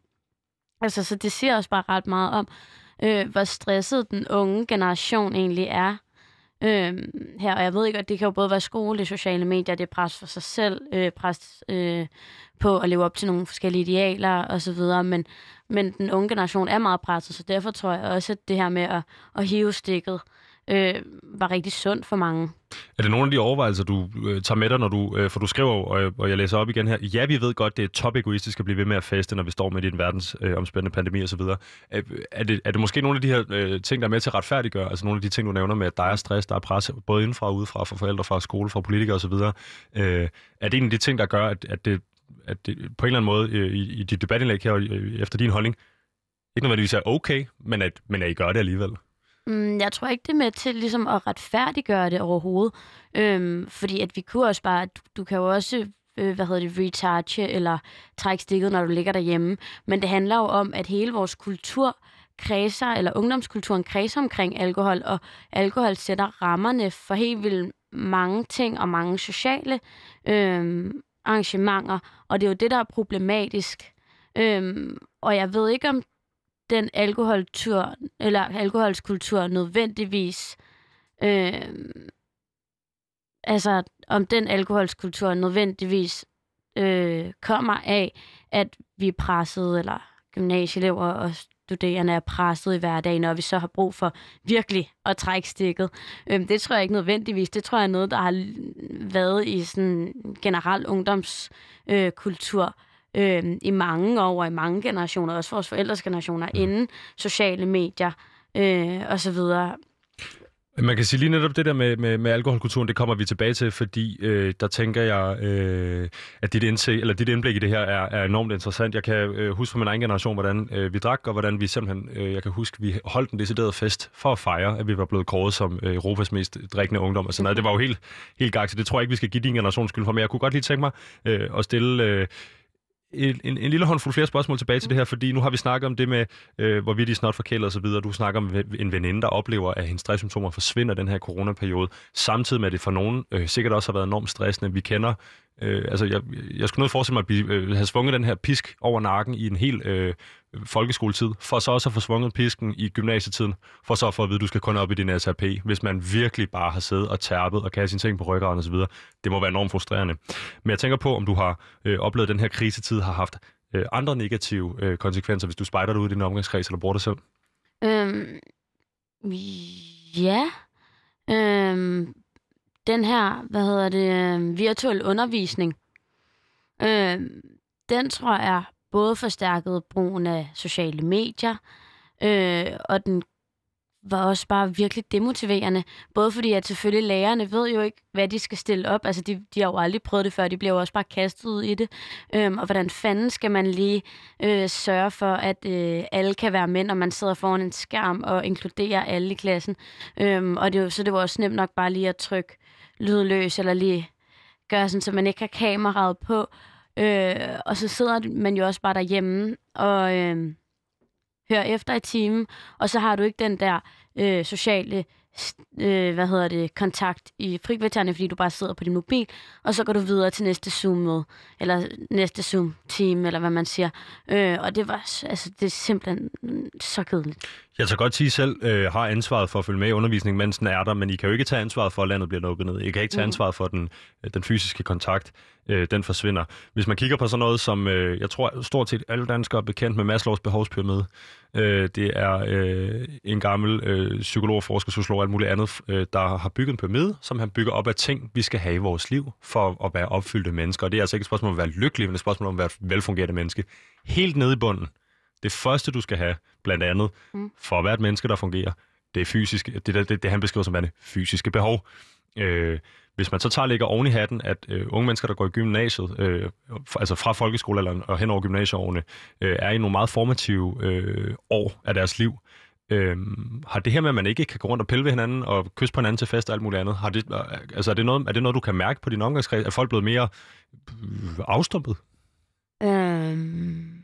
Altså, så det siger også bare ret meget om, øh, hvor stresset den unge generation egentlig er øh, her. Og jeg ved ikke, at det kan jo både være skole, det sociale medier, det er pres for sig selv, øh, pres øh, på at leve op til nogle forskellige idealer osv., men, men den unge generation er meget presset, så derfor tror jeg også, at det her med at, at hive stikket øh, var rigtig sundt for mange. Er det nogle af de overvejelser, du øh, tager med dig, når du, øh, for du skriver, og, og jeg læser op igen her, ja, vi ved godt, det er top egoistisk at blive ved med at feste, når vi står midt i en verdens øh, pandemi osv. Er, er, det, er det måske nogle af de her øh, ting, der er med til at retfærdiggøre, altså nogle af de ting, du nævner med, at der er stress, der er pres, både indenfra og udefra, fra forældre, fra skole, fra politikere osv. Øh, er det en af de ting, der gør, at, at det at det på en eller anden måde øh, i, i dit debatindlæg her, øh, efter din holdning, ikke nødvendigvis er okay, men at, men at I gør det alligevel? Mm, jeg tror ikke, det er med til ligesom at retfærdiggøre det overhovedet. Øhm, fordi at vi kunne også bare, du, du kan jo også øh, hvad hedder det, recharge eller trække stikket, når du ligger derhjemme. Men det handler jo om, at hele vores kultur kredser, eller ungdomskulturen kredser omkring alkohol, og alkohol sætter rammerne for helt vildt mange ting og mange sociale øh, arrangementer, og det er jo det, der er problematisk. Øhm, og jeg ved ikke, om den alkoholtur, eller alkoholskultur nødvendigvis, øh, altså om den alkoholskultur nødvendigvis øh, kommer af, at vi er presset, eller gymnasieelever og studerende er presset i hverdagen, og vi så har brug for virkelig at trække stikket. Øhm, det tror jeg ikke nødvendigvis. Det tror jeg er noget, der har været i sådan generel ungdomskultur. øh, i mange år, og i mange generationer, også vores forældres generationer, mm. inden sociale medier øh, og så videre. Man kan sige lige netop det der med, med, med alkoholkulturen, det kommer vi tilbage til, fordi øh, der tænker jeg, øh, at dit, indse, eller dit indblik i det her er, er enormt interessant. Jeg kan øh, huske fra min egen generation, hvordan øh, vi drak, og hvordan vi simpelthen, øh, jeg kan huske, vi holdt en decideret fest for at fejre, at vi var blevet kåret som øh, Europas mest drikkende ungdom og sådan noget. Det var jo helt, helt gak, så det tror jeg ikke, vi skal give din generation skyld for, men jeg kunne godt lige tænke mig øh, at stille... Øh, en, en, en lille håndfuld flere spørgsmål tilbage til det her, fordi nu har vi snakket om det med, øh, hvorvidt de snart forkælet og så videre. Du snakker om en veninde, der oplever, at hendes stresssymptomer forsvinder den her coronaperiode, samtidig med, at det for nogen øh, sikkert også har været enormt stressende. Vi kender Øh, altså, jeg, jeg skulle nødt forestille mig at blive, øh, have svunget den her pisk over nakken i en hel øh, folkeskoletid, for så også at få svunget pisken i gymnasietiden, for så at få at vide, at du skal kun op i din SRP, hvis man virkelig bare har siddet og tærpet og kastet sine ting på ryggen og så videre. Det må være enormt frustrerende. Men jeg tænker på, om du har øh, oplevet, at den her krisetid har haft øh, andre negative øh, konsekvenser, hvis du spejder dig ud i din omgangskreds eller bruger det selv? Øhm, ja. Øhm, den her, hvad hedder det, øh, virtuel undervisning, øh, den tror jeg både forstærkede brugen af sociale medier, øh, og den var også bare virkelig demotiverende. Både fordi, at selvfølgelig lærerne ved jo ikke, hvad de skal stille op. Altså, de, de har jo aldrig prøvet det før. De bliver jo også bare kastet ud i det. Øhm, og hvordan fanden skal man lige øh, sørge for, at øh, alle kan være mænd, og man sidder foran en skærm og inkluderer alle i klassen. Øhm, og det, så det var også nemt nok bare lige at trykke lydløs, eller lige gøre sådan, så man ikke har kameraet på. Øh, og så sidder man jo også bare derhjemme og øh, hører efter i timen, og så har du ikke den der øh, sociale øh, hvad hedder det, kontakt i frikvartererne, fordi du bare sidder på din mobil, og så går du videre til næste Zoom-møde, eller næste Zoom-team, eller hvad man siger. Øh, og det var, altså, det er simpelthen så kedeligt. Jeg tager godt sige selv, øh, har ansvaret for at følge med i undervisningen, mens den er der, men I kan jo ikke tage ansvaret for, at landet bliver lukket ned. I kan ikke tage mm. ansvaret for, den, den fysiske kontakt, øh, den forsvinder. Hvis man kigger på sådan noget som, øh, jeg tror stort set alle danskere er bekendt med Maslows behovspyramide. Øh, det er øh, en gammel øh, psykolog, forsker, sociolog og alt muligt andet, øh, der har bygget en pyramide, som han bygger op af ting, vi skal have i vores liv for at være opfyldte mennesker. Og det er altså ikke et spørgsmål om at være lykkelig, men et spørgsmål om at være et velfungerende menneske. Helt nede i bunden. Det første, du skal have, blandt andet, mm. for at være et menneske, der fungerer, det er fysiske, det, det, det, det han beskriver som værende fysiske behov. Øh, hvis man så tager ligger oven i hatten, at øh, unge mennesker, der går i gymnasiet, øh, altså fra folkeskolealderen og hen over gymnasieårene, øh, er i nogle meget formative øh, år af deres liv, øh, har det her med, at man ikke kan gå rundt og pille ved hinanden og kysse på hinanden til fest og alt muligt andet, har det, øh, altså er, det noget, er det noget, du kan mærke på din omgangskreds? Er folk blevet mere øh, afstumpet? Øhm,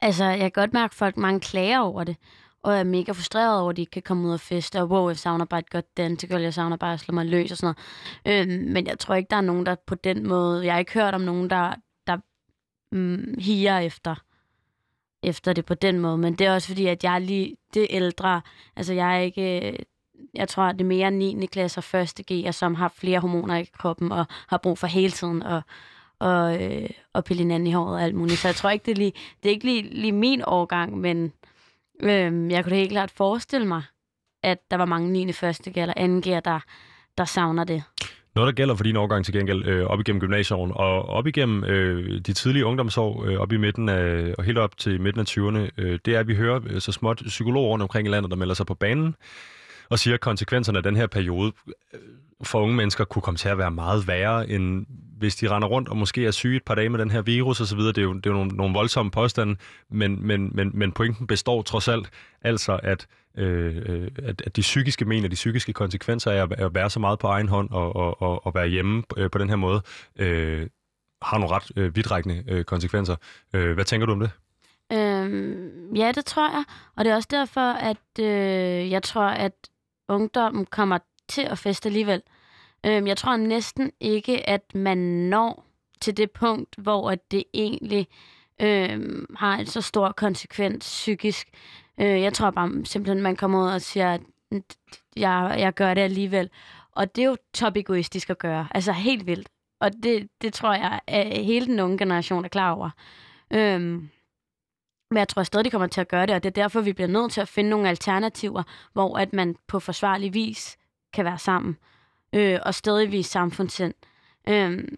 altså, jeg kan godt mærke, at folk mange klager over det og er mega frustreret over, at de ikke kan komme ud og feste, og wow, jeg savner bare et godt dansegulv, jeg savner bare at slå mig løs og sådan noget. Øhm, men jeg tror ikke, der er nogen, der på den måde, jeg har ikke hørt om nogen, der, der mm, higer efter, efter det på den måde, men det er også fordi, at jeg er lige det ældre, altså jeg er ikke, øh, jeg tror, at det er mere 9. klasse og 1. G, som har flere hormoner i kroppen, og har brug for hele tiden at, og, øh, og pille hinanden i håret og alt muligt. Så jeg tror ikke, det er, lige, det er ikke lige, lige min årgang, men Øhm, jeg kunne helt klart forestille mig, at der var mange 9. første eller 2. G'er, der, der savner det. Noget, der gælder for din overgang til gengæld øh, op igennem gymnasieåren og op igennem øh, de tidlige ungdomsår, øh, op i midten af, og helt op til midten af 20'erne, øh, det er, at vi hører øh, så småt psykologer rundt omkring i landet, der melder sig på banen og siger, at konsekvenserne af den her periode øh, for unge mennesker kunne komme til at være meget værre, end hvis de render rundt og måske er syge et par dage med den her virus osv. Det er jo, det er jo nogle, nogle voldsomme påstande, men, men, men, men pointen består trods alt, altså at, øh, at, at de psykiske men og de psykiske konsekvenser af at, være så meget på egen hånd og, og, og, og være hjemme øh, på den her måde, øh, har nogle ret øh, vidtrækkende øh, konsekvenser. Øh, hvad tænker du om det? Øhm, ja, det tror jeg. Og det er også derfor, at øh, jeg tror, at ungdommen kommer til at feste alligevel. Øhm, jeg tror næsten ikke, at man når til det punkt, hvor det egentlig øhm, har en så stor konsekvens psykisk. Øh, jeg tror bare simpelthen, man kommer ud og siger, at jeg, jeg gør det alligevel. Og det er jo top egoistisk at gøre. Altså helt vildt. Og det, det tror jeg, at hele den unge generation er klar over. Øhm, men jeg tror stadig, de kommer til at gøre det, og det er derfor, vi bliver nødt til at finde nogle alternativer, hvor at man på forsvarlig vis kan være sammen, øh, og stadig vise samfundssind, øh,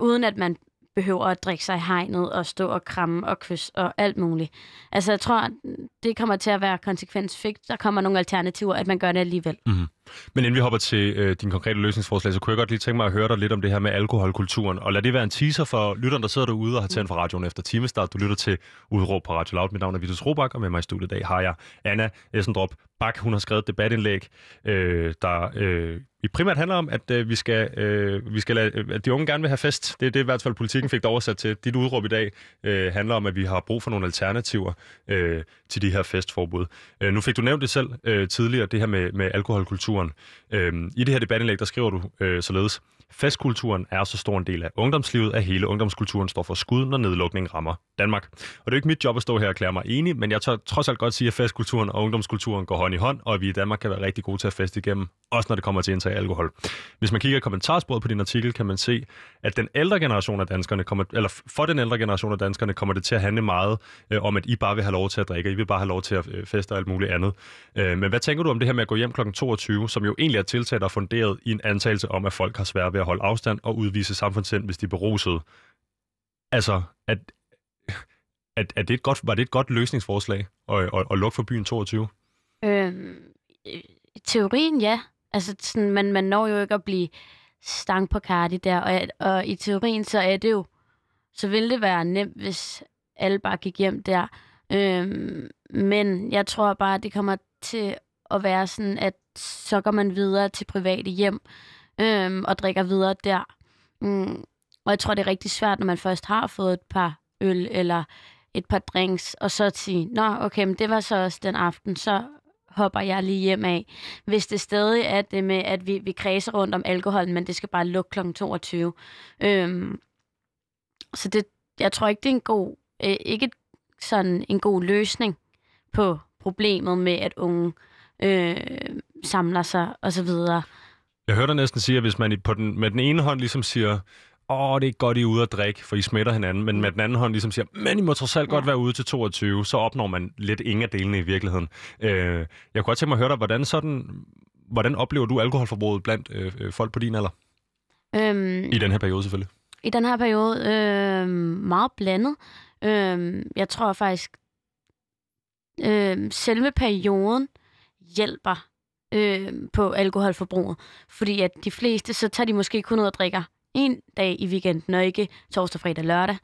uden at man behøver at drikke sig i hegnet og stå og kramme og kysse og alt muligt. Altså, jeg tror, det kommer til at være konsekvensfigt. Der kommer nogle alternativer, at man gør det alligevel. Mm-hmm. Men inden vi hopper til øh, din konkrete løsningsforslag, så kunne jeg godt lige tænke mig at høre dig lidt om det her med alkoholkulturen. Og lad det være en teaser for lytteren, der sidder derude og har tændt for radioen efter timestart. Du lytter til Udråb på Radio Loud. Mit navn er Vitus Robak, og med mig i studiet i dag har jeg Anna Essendrop Bak. Hun har skrevet et debatindlæg, øh, der øh, primært handler om, at øh, vi skal, øh, vi skal lade, øh, at de unge gerne vil have fest. Det er det i hvert fald politikken fik det oversat til. Dit udråb i dag øh, handler om, at vi har brug for nogle alternativer øh, til de her festforbud. Øh, nu fik du nævnt det selv øh, tidligere, det her med, med alkoholkulturen. Øh, I det her debatindlæg, der skriver du øh, således, Festkulturen er så stor en del af ungdomslivet, at hele ungdomskulturen står for skud, når nedlukningen rammer Danmark. Og det er jo ikke mit job at stå her og erklære mig enig, men jeg tør trods alt godt sige, at festkulturen og ungdomskulturen går hånd i hånd, og at vi i Danmark kan være rigtig gode til at feste igennem, også når det kommer til indtag af alkohol. Hvis man kigger i kommentarsporet på din artikel, kan man se, at den ældre generation af danskerne kommer, eller for den ældre generation af danskerne kommer det til at handle meget øh, om, at I bare vil have lov til at drikke, I vil bare have lov til at øh, feste og alt muligt andet. Øh, men hvad tænker du om det her med at gå hjem kl. 22, som jo egentlig er tiltaget og funderet i en antagelse om, at folk har svært ved at holde afstand og udvise samfundssind, hvis de er berusede? Altså, at, at, at det et godt, var det et godt løsningsforslag at, at, at lukke for byen 22? Øhm, I teorien, ja. Altså, sådan, man, man når jo ikke at blive stang på kardi der, og, og i teorien, så er det jo, så ville det være nemt, hvis alle bare gik hjem der. Øhm, men jeg tror bare, det kommer til at være sådan, at så går man videre til private hjem øhm, og drikker videre der. Mm, og jeg tror, det er rigtig svært, når man først har fået et par øl eller et par drinks, og så at sige, nå, okay, men det var så også den aften, så hopper jeg lige hjem af. Hvis det stadig er det med, at vi, vi kredser rundt om alkoholen, men det skal bare lukke kl. 22. Øhm, så det, jeg tror ikke, det er en god, øh, ikke sådan en god løsning på problemet med, at unge øh, samler sig og så videre. Jeg hørte næsten sige, at hvis man på den, med den ene hånd ligesom siger, åh, det er godt, I er ude at drikke, for I smitter hinanden, men med den anden hånd ligesom siger, men I må trods alt ja. godt være ude til 22, så opnår man lidt ingen af delene i virkeligheden. Øh, jeg kunne godt tænke mig at høre dig, hvordan, sådan, hvordan oplever du alkoholforbruget blandt øh, øh, folk på din alder? Øhm, I den her periode selvfølgelig. I den her periode øh, meget blandet. Øh, jeg tror faktisk, øh, selve perioden hjælper øh, på alkoholforbruget. Fordi at de fleste, så tager de måske kun ud og drikker en dag i weekenden, og ikke torsdag, fredag, lørdag,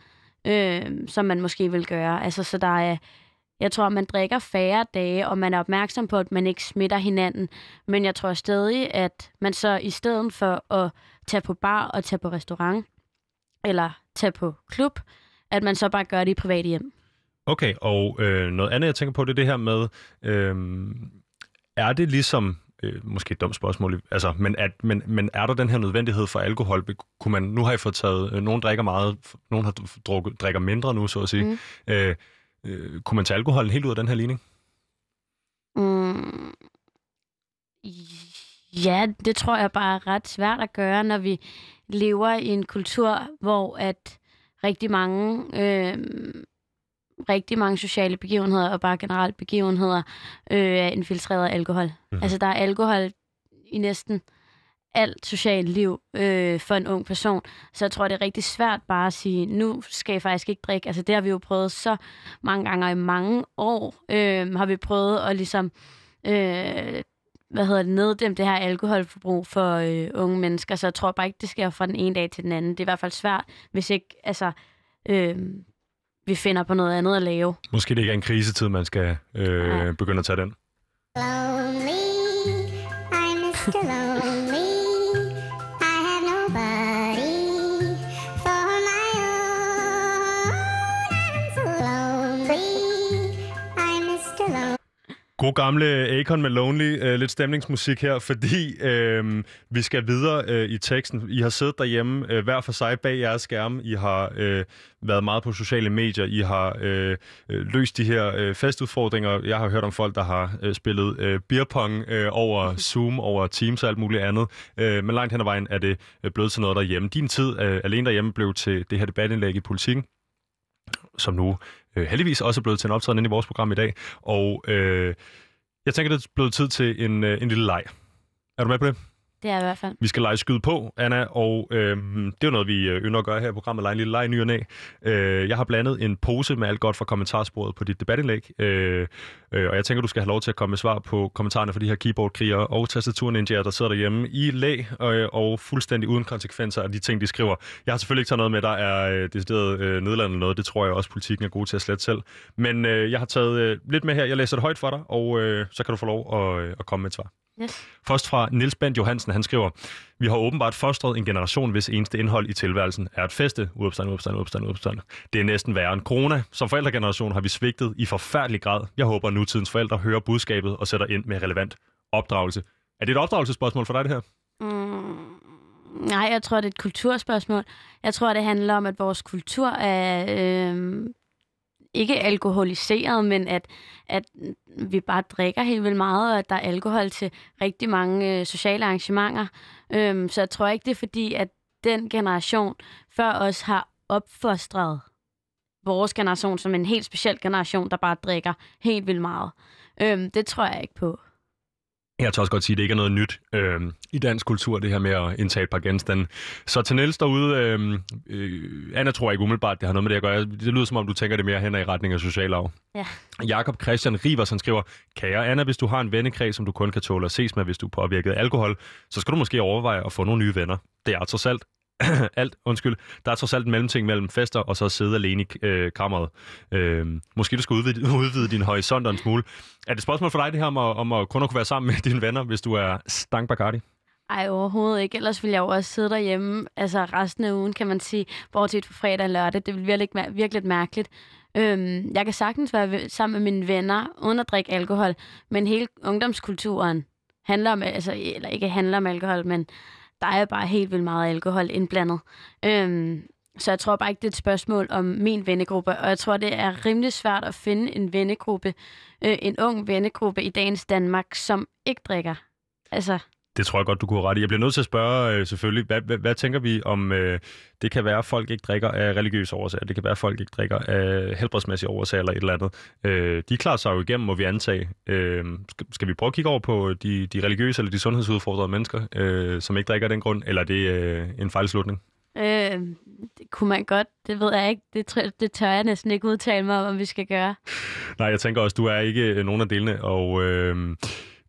øh, som man måske vil gøre. Altså, så der er, jeg tror, man drikker færre dage, og man er opmærksom på, at man ikke smitter hinanden. Men jeg tror stadig, at man så i stedet for at tage på bar og tage på restaurant, eller tage på klub, at man så bare gør det i privat hjem. Okay, og øh, noget andet, jeg tænker på, det er det her med, øh, er det ligesom øh, måske et dumt spørgsmål, altså, men, at, men, men er der den her nødvendighed for alkohol? Kunne man, nu har I fået taget, øh, nogen drikker meget, nogen har drukket, drikker mindre nu, så at sige. Mm. Øh, øh, kunne man tage alkoholen helt ud af den her ligning? Mm. Ja, det tror jeg bare er ret svært at gøre, når vi lever i en kultur, hvor at rigtig mange øh, rigtig mange sociale begivenheder og bare generelt begivenheder øh, er infiltreret af alkohol. Mm. Altså der er alkohol i næsten alt socialt liv øh, for en ung person. Så jeg tror, det er rigtig svært bare at sige, nu skal jeg faktisk ikke drikke. Altså det har vi jo prøvet så mange gange, og i mange år øh, har vi prøvet at ligesom, øh, hvad hedder det, neddæmme det her alkoholforbrug for øh, unge mennesker. Så jeg tror bare ikke, det sker fra den ene dag til den anden. Det er i hvert fald svært, hvis ikke, altså, øh, vi finder på noget andet at lave. Måske det ikke er en krisetid, man skal øh, ja. begynde at tage den. Lonely, I'm Mr. Lonely. God gamle Akon med Lonely. Uh, lidt stemningsmusik her, fordi uh, vi skal videre uh, i teksten. I har siddet derhjemme uh, hver for sig bag jeres skærme. I har uh, været meget på sociale medier. I har uh, løst de her uh, festudfordringer. Jeg har hørt om folk, der har uh, spillet uh, beerpong uh, over [laughs] Zoom, over Teams og alt muligt andet. Uh, men langt hen ad vejen er det uh, blevet til noget derhjemme. Din tid uh, alene derhjemme blev til det her debatindlæg i politikken som nu øh, heldigvis også er blevet til en optræden inde i vores program i dag. Og øh, jeg tænker, det er blevet tid til en, øh, en lille leg. Er du med på det? Det er i hvert fald. Vi skal lege skyde på, Anna, og øh, det er jo noget, vi øh, ynder at gøre her i programmet, lege en lille leg ny og næ. øh, Jeg har blandet en pose med alt godt fra kommentarsporet på dit debatindlæg, øh, øh, og jeg tænker, du skal have lov til at komme med svar på kommentarerne for de her keyboardkrigere og tastaturninjaer, der sidder derhjemme i læ øh, og fuldstændig uden konsekvenser af de ting, de skriver. Jeg har selvfølgelig ikke taget noget med, der er øh, decideret øh, nedlandet noget. Det tror jeg også, politikken er god til at slette selv. Men øh, jeg har taget øh, lidt med her. Jeg læser det højt for dig, og øh, så kan du få lov at, øh, at komme med et svar. Yes. Først fra Nils Bent Johansen, han skriver, vi har åbenbart fostret en generation, hvis eneste indhold i tilværelsen er at feste. Udopstand, udopstand, udopstand, udopstand. Det er næsten værre end corona. Som forældregeneration har vi svigtet i forfærdelig grad. Jeg håber, at nutidens forældre hører budskabet og sætter ind med relevant opdragelse. Er det et opdragelsesspørgsmål for dig, det her? Mm, nej, jeg tror, det er et kulturspørgsmål. Jeg tror, det handler om, at vores kultur er øh, ikke alkoholiseret, men at, at vi bare drikker helt vildt meget, og at der er alkohol til rigtig mange øh, sociale arrangementer. Øhm, så jeg tror ikke, det er fordi, at den generation før os har opfostret vores generation som en helt speciel generation, der bare drikker helt vildt meget. Øhm, det tror jeg ikke på. Jeg tør også godt sige, at det ikke er noget nyt øh, i dansk kultur, det her med at indtage et par genstande. Så til Niels derude, øh, øh, Anna tror ikke umiddelbart, det har noget med det at gøre. Det lyder som om, du tænker det mere hen i retning af socialarv. Ja. Jakob Christian Rivers, han skriver, Kære Anna, hvis du har en vennekreds, som du kun kan tåle at ses med, hvis du er påvirket af alkohol, så skal du måske overveje at få nogle nye venner. Det er trods alt [coughs] alt, undskyld, der er trods alt en mellemting mellem fester og så at sidde alene i øh, kammeret. Øh, måske du skal udvide, [laughs] udvide din horisont en smule. Er det et spørgsmål for dig, det her om at, om at kun at kunne være sammen med [laughs] dine venner, hvis du er stank Bacardi? Ej, overhovedet ikke. Ellers ville jeg jo også sidde derhjemme, altså resten af ugen, kan man sige, bortset fra fredag og lørdag. Det ville virkelig, virkelig mærkeligt. Øhm, jeg kan sagtens være sammen med mine venner, uden at drikke alkohol, men hele ungdomskulturen handler om, altså, eller ikke handler om alkohol, men der er bare helt vildt meget alkohol indblandet. Øhm, så jeg tror bare ikke, det er et spørgsmål om min vennegruppe, og jeg tror, det er rimelig svært at finde en vennegruppe, øh, en ung vennegruppe i dagens Danmark, som ikke drikker. Altså, det tror jeg godt, du kunne ret i. Jeg bliver nødt til at spørge øh, selvfølgelig, hvad, hvad, hvad tænker vi om, øh, det kan være, at folk ikke drikker af religiøse årsager, det kan være, at folk ikke drikker af helbredsmæssige årsager eller et eller andet. Øh, de klarer sig jo igennem, må vi antage. Øh, skal, skal vi prøve at kigge over på de, de religiøse eller de sundhedsudfordrede mennesker, øh, som ikke drikker af den grund, eller er det øh, en fejlslutning? Øh, det kunne man godt. Det ved jeg ikke. Det, det tør jeg næsten ikke udtale mig om, om vi skal gøre. Nej, jeg tænker også, du er ikke øh, nogen af delene, og... Øh,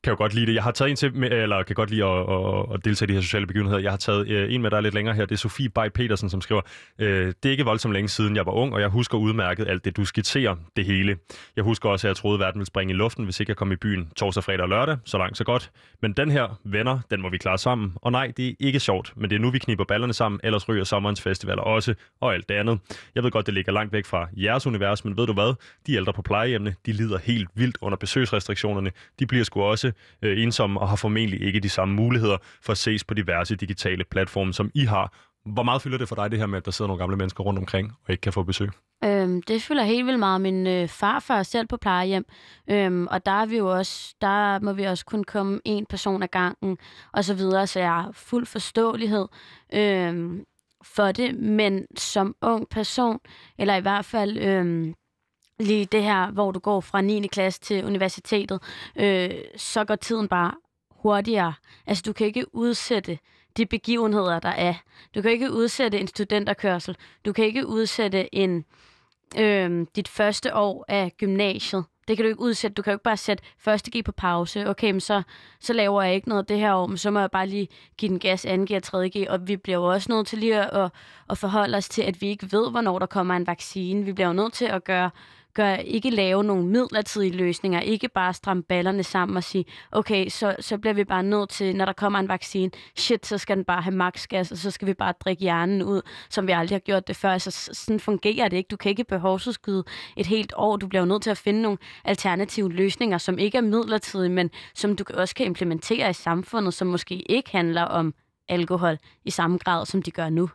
kan jo godt lide det. Jeg har taget en til, med, eller kan godt lide at, at, at deltage i de her sociale begivenheder. Jeg har taget øh, en med, der er lidt længere her. Det er Sofie Bay Petersen, som skriver, øh, det er ikke voldsomt længe siden, jeg var ung, og jeg husker udmærket alt det, du skitserer, det hele. Jeg husker også, at jeg troede, at verden ville springe i luften, hvis ikke jeg kom i byen torsdag, fredag og lørdag. Så langt, så godt. Men den her, venner, den må vi klare sammen. Og nej, det er ikke sjovt, men det er nu, vi kniber ballerne sammen, ellers ryger sommerens festivaler også, og alt det andet. Jeg ved godt, det ligger langt væk fra jeres univers, men ved du hvad? De ældre på plejehjemmene, de lider helt vildt under besøgsrestriktionerne. De bliver sgu også øh, ensomme og har formentlig ikke de samme muligheder for at ses på diverse digitale platforme, som I har. Hvor meget fylder det for dig, det her med, at der sidder nogle gamle mennesker rundt omkring og ikke kan få besøg? Øhm, det fylder helt vildt meget. Min øh, farfar er selv på plejehjem, øhm, og der er vi jo også, der må vi også kun komme en person ad gangen, og så videre, så jeg har fuld forståelighed øhm, for det, men som ung person, eller i hvert fald øhm, lige det her, hvor du går fra 9. klasse til universitetet, øh, så går tiden bare hurtigere. Altså, du kan ikke udsætte de begivenheder, der er. Du kan ikke udsætte en studenterkørsel. Du kan ikke udsætte en øh, dit første år af gymnasiet. Det kan du ikke udsætte. Du kan jo ikke bare sætte første G på pause. Okay, men så, så laver jeg ikke noget det her år, men så må jeg bare lige give den gas 2 G og 3 G. Og vi bliver jo også nødt til lige at, at forholde os til, at vi ikke ved, hvornår der kommer en vaccine. Vi bliver jo nødt til at gøre gør, ikke lave nogle midlertidige løsninger, ikke bare stramme ballerne sammen og sige, okay, så, så bliver vi bare nødt til, når der kommer en vaccine, shit, så skal den bare have maksgas, og så skal vi bare drikke hjernen ud, som vi aldrig har gjort det før. Altså, sådan fungerer det ikke. Du kan ikke behovsudskyde et helt år. Du bliver jo nødt til at finde nogle alternative løsninger, som ikke er midlertidige, men som du også kan implementere i samfundet, som måske ikke handler om alkohol i samme grad, som de gør nu.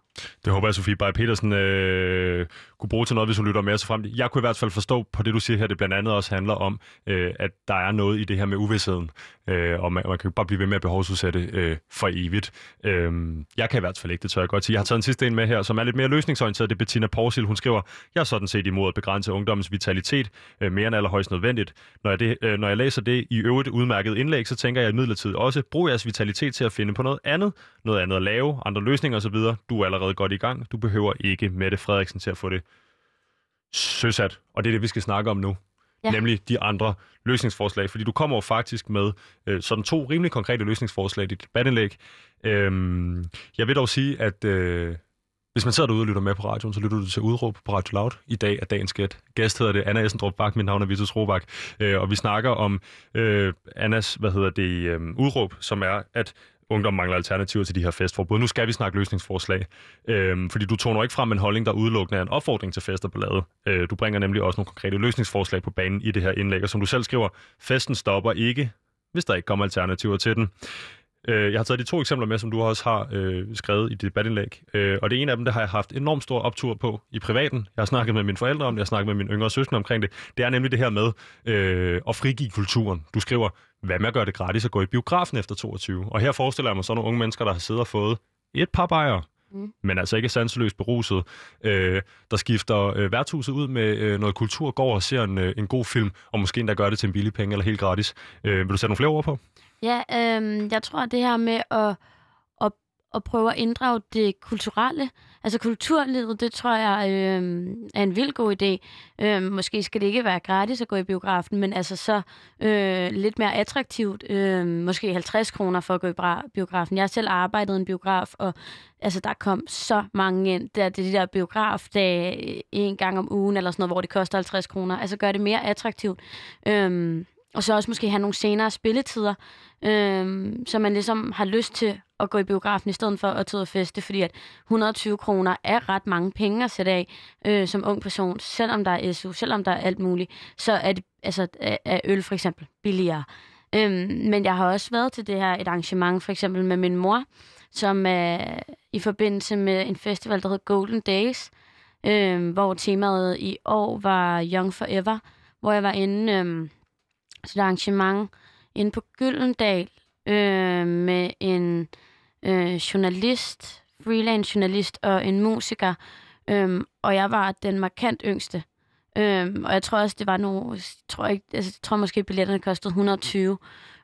Det håber jeg, Sofie Bay Petersen øh, kunne bruge til noget, hvis hun lytter med så frem. Jeg kunne i hvert fald forstå på det, du siger her, det blandt andet også handler om, øh, at der er noget i det her med uvidsheden, øh, og man, man kan jo bare blive ved med at behovsudsætte øh, for evigt. Øh, jeg kan i hvert fald ikke, det tør jeg godt sige. Jeg har taget en sidste en med her, som er lidt mere løsningsorienteret. Det er Bettina Porsil. Hun skriver, jeg er sådan set imod at begrænse ungdommens vitalitet øh, mere end allerhøjst nødvendigt. Når jeg, det, øh, når jeg læser det i øvrigt udmærket indlæg, så tænker jeg imidlertid også, brug jeres vitalitet til at finde på noget andet, noget andet at lave, andre løsninger osv. Du er allerede godt i gang. Du behøver ikke Mette Frederiksen til at få det søsat. Og det er det, vi skal snakke om nu. Ja. Nemlig de andre løsningsforslag. Fordi du kommer jo faktisk med øh, sådan to rimelig konkrete løsningsforslag i dit debatindlæg. Øhm, jeg vil dog sige, at øh, hvis man sidder derude og lytter med på radioen, så lytter du til Udråb på Radio Loud. I dag er dagens gæt. Gæst hedder det Anna Essendrup Bak, mit navn er Vitus Robak. Øh, og vi snakker om øh, Annas, hvad hedder det, øh, udråb, som er, at ungdom mangler alternativer til de her festforbud. Nu skal vi snakke løsningsforslag, øh, fordi du toner ikke frem en holdning, der udelukkende er en opfordring til fest og ballade. Øh, du bringer nemlig også nogle konkrete løsningsforslag på banen i det her indlæg, og som du selv skriver, festen stopper ikke, hvis der ikke kommer alternativer til den. Øh, jeg har taget de to eksempler med, som du også har øh, skrevet i dit debatindlæg. Øh, og det ene af dem, det har jeg haft enormt stor optur på i privaten. Jeg har snakket med mine forældre om det, jeg har snakket med mine yngre søskende omkring det. Det er nemlig det her med øh, at frigive kulturen. Du skriver, hvad med at gøre det gratis at gå i biografen efter 22? Og her forestiller jeg mig så nogle unge mennesker, der har siddet og fået et par bajere, mm. men altså ikke sanseløst beruset, øh, der skifter øh, værtshuset ud med øh, noget kultur, går og ser en, øh, en god film, og måske endda gør det til en billig penge eller helt gratis. Øh, vil du sætte nogle flere ord på? Ja, øh, jeg tror, at det her med at, at, prøve at inddrage det kulturelle, altså kulturlivet, det tror jeg øh, er en vild god idé. Øh, måske skal det ikke være gratis at gå i biografen, men altså så øh, lidt mere attraktivt. Øh, måske 50 kroner for at gå i biografen. Jeg har selv arbejdet i en biograf, og altså, der kom så mange ind. Der, det er de der biograf der øh, en gang om ugen, eller sådan noget, hvor det koster 50 kroner. Altså gør det mere attraktivt. Øh, og så også måske have nogle senere spilletider, øh, så man ligesom har lyst til at gå i biografen i stedet for at tage og feste, fordi at 120 kroner er ret mange penge at sætte af øh, som ung person, selvom der er SU, selvom der er alt muligt, så er, det, altså, er øl for eksempel billigere. Øhm, men jeg har også været til det her et arrangement, for eksempel med min mor, som er i forbindelse med en festival, der hedder Golden Days, øh, hvor temaet i år var Young Forever, hvor jeg var inde øh, til et arrangement inde på Gyldendal øh, med en øh, journalist, freelance journalist og en musiker. Øhm, og jeg var den markant yngste. Øhm, og jeg tror også, det var nogle... Jeg tror, ikke, altså, jeg tror måske, billetterne kostede 120.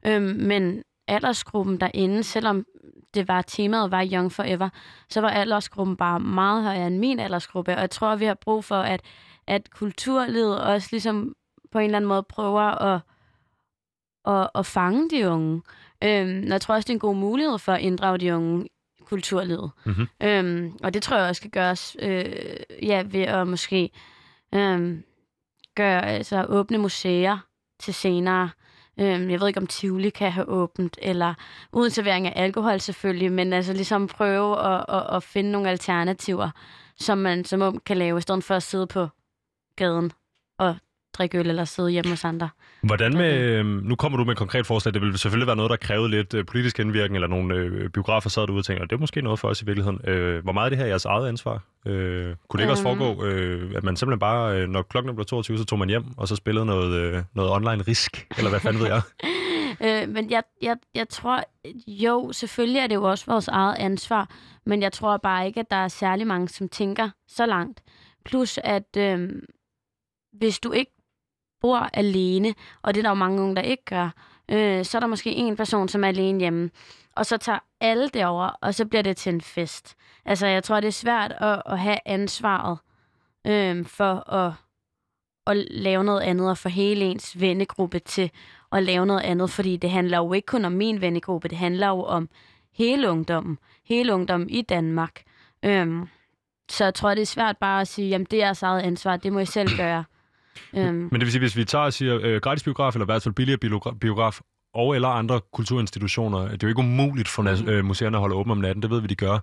Øhm, men aldersgruppen derinde, selvom det var temaet var Young Forever, så var aldersgruppen bare meget højere end min aldersgruppe. Og jeg tror, vi har brug for, at, at kulturlivet også ligesom på en eller anden måde prøver at at, at fange de unge. Øhm, jeg tror også, det er en god mulighed for at inddrage de unge kulturlivet. Mm-hmm. Øhm, og det tror jeg også skal gøres øh, ja, ved at måske øh, gøre, altså, åbne museer til senere. Øhm, jeg ved ikke, om Tivoli kan have åbent, eller uden servering af alkohol selvfølgelig, men altså ligesom prøve at, at, at finde nogle alternativer, som man som ung kan lave, i stedet for at sidde på gaden og drikke øl eller sidde hjemme hos andre. Hvordan med, øhm, nu kommer du med et konkret forslag, det vil selvfølgelig være noget, der krævede lidt øh, politisk indvirkning, eller nogle øh, biografer sad derude og tænkte, det er måske noget for os i virkeligheden. Øh, hvor meget er det her jeres eget ansvar? Øh, kunne det ikke også øhm. foregå, øh, at man simpelthen bare, når klokken blev 22, så tog man hjem, og så spillede noget, øh, noget online risk, eller hvad fanden ved jeg? [laughs] øh, men jeg, jeg, jeg tror, jo, selvfølgelig er det jo også vores eget ansvar, men jeg tror bare ikke, at der er særlig mange, som tænker så langt. Plus, at øh, hvis du ikke bor alene, og det er der jo mange unge, der ikke gør, øh, så er der måske en person, som er alene hjemme, og så tager alle det over, og så bliver det til en fest. Altså, jeg tror, det er svært at, at have ansvaret øh, for at, at lave noget andet, og få hele ens vennegruppe til at lave noget andet, fordi det handler jo ikke kun om min vennegruppe, det handler jo om hele ungdommen, hele ungdommen i Danmark. Øh, så jeg tror, det er svært bare at sige, jamen det er jeres eget ansvar, det må I selv gøre. Øhm. Men det vil sige, hvis vi tager og siger øh, gratis biograf, eller i hvert fald billigere biograf, og eller andre kulturinstitutioner. Det er jo ikke umuligt for nas- øh, museerne at holde åben om natten. Det ved vi, de gør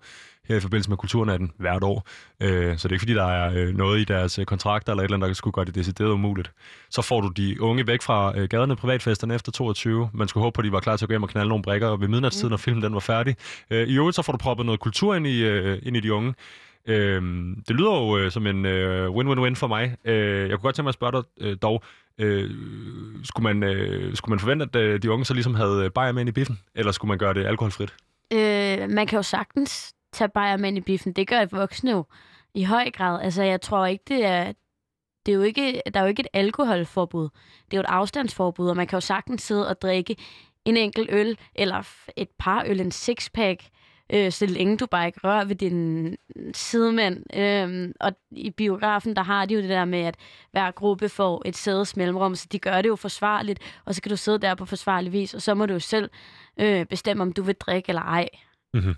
her i forbindelse med Kulturnatten hvert år. Øh, så det er ikke, fordi der er øh, noget i deres øh, kontrakter eller et eller andet, der skulle gøre det decideret umuligt. Så får du de unge væk fra øh, gaderne privatfesterne efter 22. Man skulle håbe på, at de var klar til at gå hjem og knalde nogle brækker ved midnatstid, mm. når filmen den var færdig. Øh, I øvrigt så får du proppet noget kultur ind i, øh, ind i de unge. Øhm, det lyder jo øh, som en øh, win-win-win for mig. Øh, jeg kunne godt tænke mig at spørge dig øh, dog, øh, skulle, man, øh, skulle man forvente, at øh, de unge så ligesom havde øh, bajer med ind i biffen, eller skulle man gøre det alkoholfrit? Øh, man kan jo sagtens tage bajer med ind i biffen. Det gør voksne jo i høj grad. Altså, jeg tror ikke, det er... Det er jo ikke, der er jo ikke et alkoholforbud. Det er jo et afstandsforbud, og man kan jo sagtens sidde og drikke en enkelt øl, eller et par øl, en sixpack, øh, så længe du bare ikke rører ved din sidemand. Øh, og i biografen, der har de jo det der med, at hver gruppe får et sædes mellemrum, så de gør det jo forsvarligt, og så kan du sidde der på forsvarlig vis, og så må du jo selv øh, bestemme, om du vil drikke eller ej. Mm-hmm.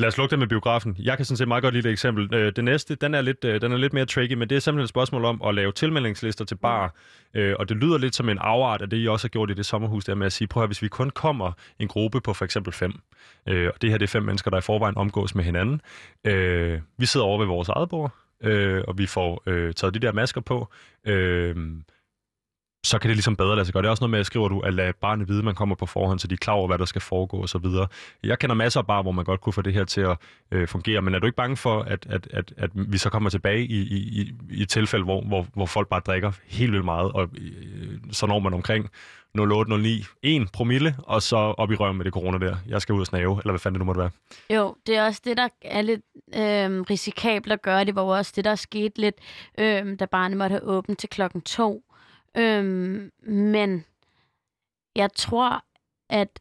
Lad os lukke det med biografen. Jeg kan sådan set meget godt lide et eksempel. Øh, det næste, den er, lidt, øh, den er lidt mere tricky, men det er simpelthen et spørgsmål om at lave tilmeldingslister til bar. Øh, og det lyder lidt som en afart af det, I også har gjort i det sommerhus, der med at sige, prøv at hvis vi kun kommer en gruppe på for eksempel fem, øh, og det her det er fem mennesker, der i forvejen omgås med hinanden. Øh, vi sidder over ved vores eget bord, øh, og vi får taget de der masker på så kan det ligesom bedre lade sig gøre. Det er også noget med, at skriver du, at lade barnet vide, at man kommer på forhånd, så de er klar over, hvad der skal foregå osv. Jeg kender masser af bar, hvor man godt kunne få det her til at øh, fungere, men er du ikke bange for, at, at, at, at vi så kommer tilbage i, i, i, et tilfælde, hvor, hvor, hvor folk bare drikker helt vildt meget, og øh, så når man omkring 0809, 1 promille, og så op i røven med det corona der. Jeg skal ud og snave, eller hvad fanden det nu måtte være. Jo, det er også det, der er lidt øh, risikabelt at gøre. Det var også det, der skete lidt, øh, da barnet måtte have åbent til klokken 2. Øhm, men jeg tror, at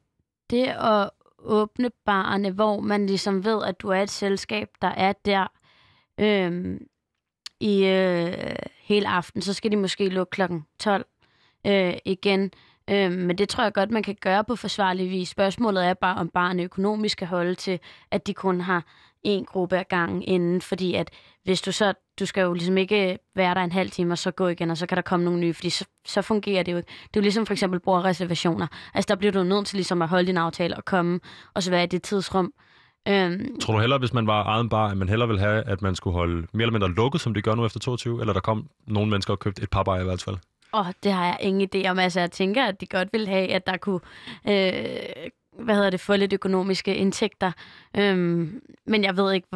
det at åbne barne, hvor man ligesom ved, at du er et selskab, der er der øhm, i øh, hele aften, så skal de måske lukke klokken 12 øh, igen. Øhm, men det tror jeg godt, man kan gøre på forsvarlig vis. Spørgsmålet er bare, om barnet økonomisk kan holde til, at de kun har en gruppe ad gangen inden, fordi at hvis du så, du skal jo ligesom ikke være der en halv time og så gå igen, og så kan der komme nogle nye, fordi så, så fungerer det jo ikke. Det er jo ligesom for eksempel reservationer. Altså der bliver du nødt til ligesom at holde din aftale og komme, og så være i det tidsrum. Øhm, Tror du heller, hvis man var egen bar, at man heller ville have, at man skulle holde mere eller mindre lukket, som det gør nu efter 22, eller der kom nogle mennesker og købte et par bar i hvert fald? Åh, oh, det har jeg ingen idé om. Altså, jeg tænker, at de godt vil have, at der kunne øh, hvad hedder det, få lidt økonomiske indtægter. Øhm, men jeg ved ikke,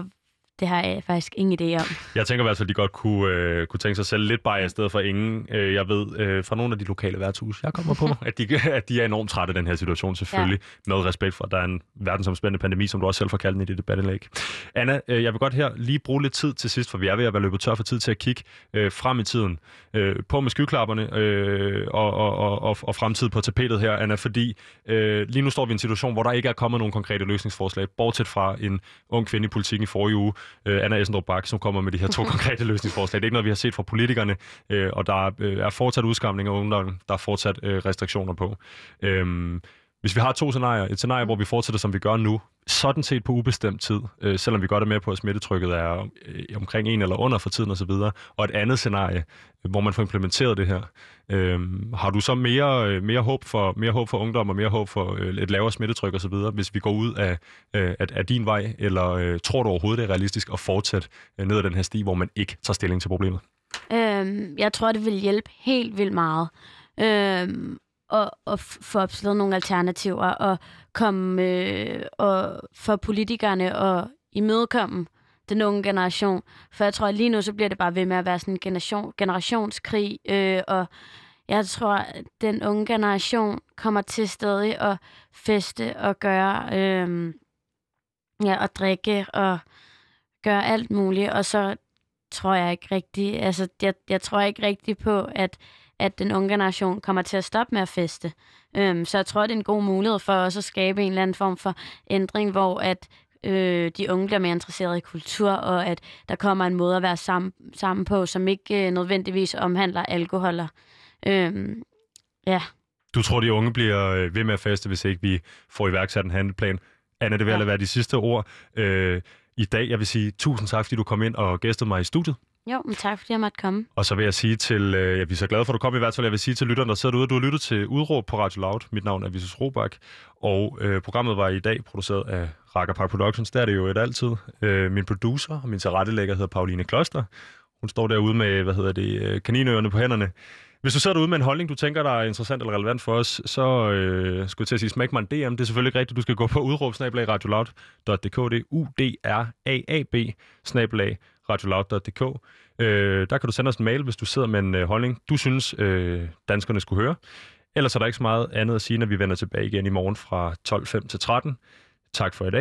det har jeg faktisk ingen idé om. Jeg tænker i hvert fald, at de godt kunne, øh, kunne tænke sig selv lidt bare i stedet for ingen. Øh, jeg ved øh, fra nogle af de lokale værtshus, jeg kommer på, [laughs] at de, at de er enormt trætte af den her situation, selvfølgelig. Ja. Med respekt for, at der er en verdensomspændende pandemi, som du også selv får kaldt den i dit debatindlæg. Anna, øh, jeg vil godt her lige bruge lidt tid til sidst, for vi er ved at være løbet tør for tid til at kigge øh, frem i tiden. Øh, på med skyklapperne øh, og, og, og, og fremtid på tapetet her, Anna, fordi øh, lige nu står vi i en situation, hvor der ikke er kommet nogen konkrete løsningsforslag, bortset fra en ung kvinde i politikken i forrige uge, øh, Anna Essendrup Bak, som kommer med de her to [laughs] konkrete løsningsforslag. Det er ikke noget, vi har set fra politikerne, øh, og der øh, er fortsat udskamning af ungdommen, der er fortsat øh, restriktioner på. Øh, hvis vi har to scenarier, et scenarie, hvor vi fortsætter, som vi gør nu, sådan set på ubestemt tid, øh, selvom vi godt er med på, at smittetrykket er øh, omkring en eller under for tiden osv., og, og et andet scenarie, hvor man får implementeret det her. Øh, har du så mere, øh, mere, håb for, mere håb for ungdom og mere håb for øh, et lavere smittetryk osv., hvis vi går ud af, øh, af, af din vej, eller øh, tror du overhovedet, det er realistisk at fortsætte øh, ned ad den her sti, hvor man ikke tager stilling til problemet? Øhm, jeg tror, det vil hjælpe helt vildt meget. Øhm, og, og få opstillet nogle alternativer og komme øh, og for politikerne og imødekomme den unge generation. For jeg tror, at lige nu så bliver det bare ved med at være sådan en generation, generationskrig, øh, og jeg tror, at den unge generation kommer til stadig at feste og gøre, øh, ja, og drikke og gøre alt muligt, og så tror jeg ikke rigtig, altså jeg, jeg tror ikke rigtig på, at at den unge generation kommer til at stoppe med at feste. Øhm, så jeg tror, det er en god mulighed for os at skabe en eller anden form for ændring, hvor at øh, de unge bliver mere interesserede i kultur, og at der kommer en måde at være sammen, sammen på, som ikke øh, nødvendigvis omhandler alkoholer. Øhm, ja. Du tror, de unge bliver øh, ved med at feste, hvis ikke vi får iværksat en handelplan? Anna, det vil ja. være de sidste ord. Øh, i dag. Jeg vil sige tusind tak, fordi du kom ind og gæstede mig i studiet. Jo, men tak fordi jeg måtte komme. Og så vil jeg sige til, øh, jeg er så glad for, at du kom i hvert fald. Jeg vil sige til lytterne, der sidder derude, at du har lyttet til Udråb på Radio Loud. Mit navn er Visus Robak, og øh, programmet var i dag produceret af Racker Park Productions. Der er det jo et altid. Øh, min producer og min tilrettelægger hedder Pauline Kloster. Hun står derude med, hvad hedder det, øh, kaninøerne på hænderne. Hvis du sidder derude med en holdning, du tænker, der er interessant eller relevant for os, så øh, skulle jeg til at sige, smæk mig en DM. Det er selvfølgelig ikke rigtigt. Du skal gå på udråbsnabelag radioloud.dk. Det er U-D-R-A-A-B snabelag radioloud.dk. Øh, der kan du sende os en mail, hvis du sidder med en øh, holdning, du synes, øh, danskerne skulle høre. Ellers er der ikke så meget andet at sige, når vi vender tilbage igen i morgen fra 12.05 til 13. Tak for i dag.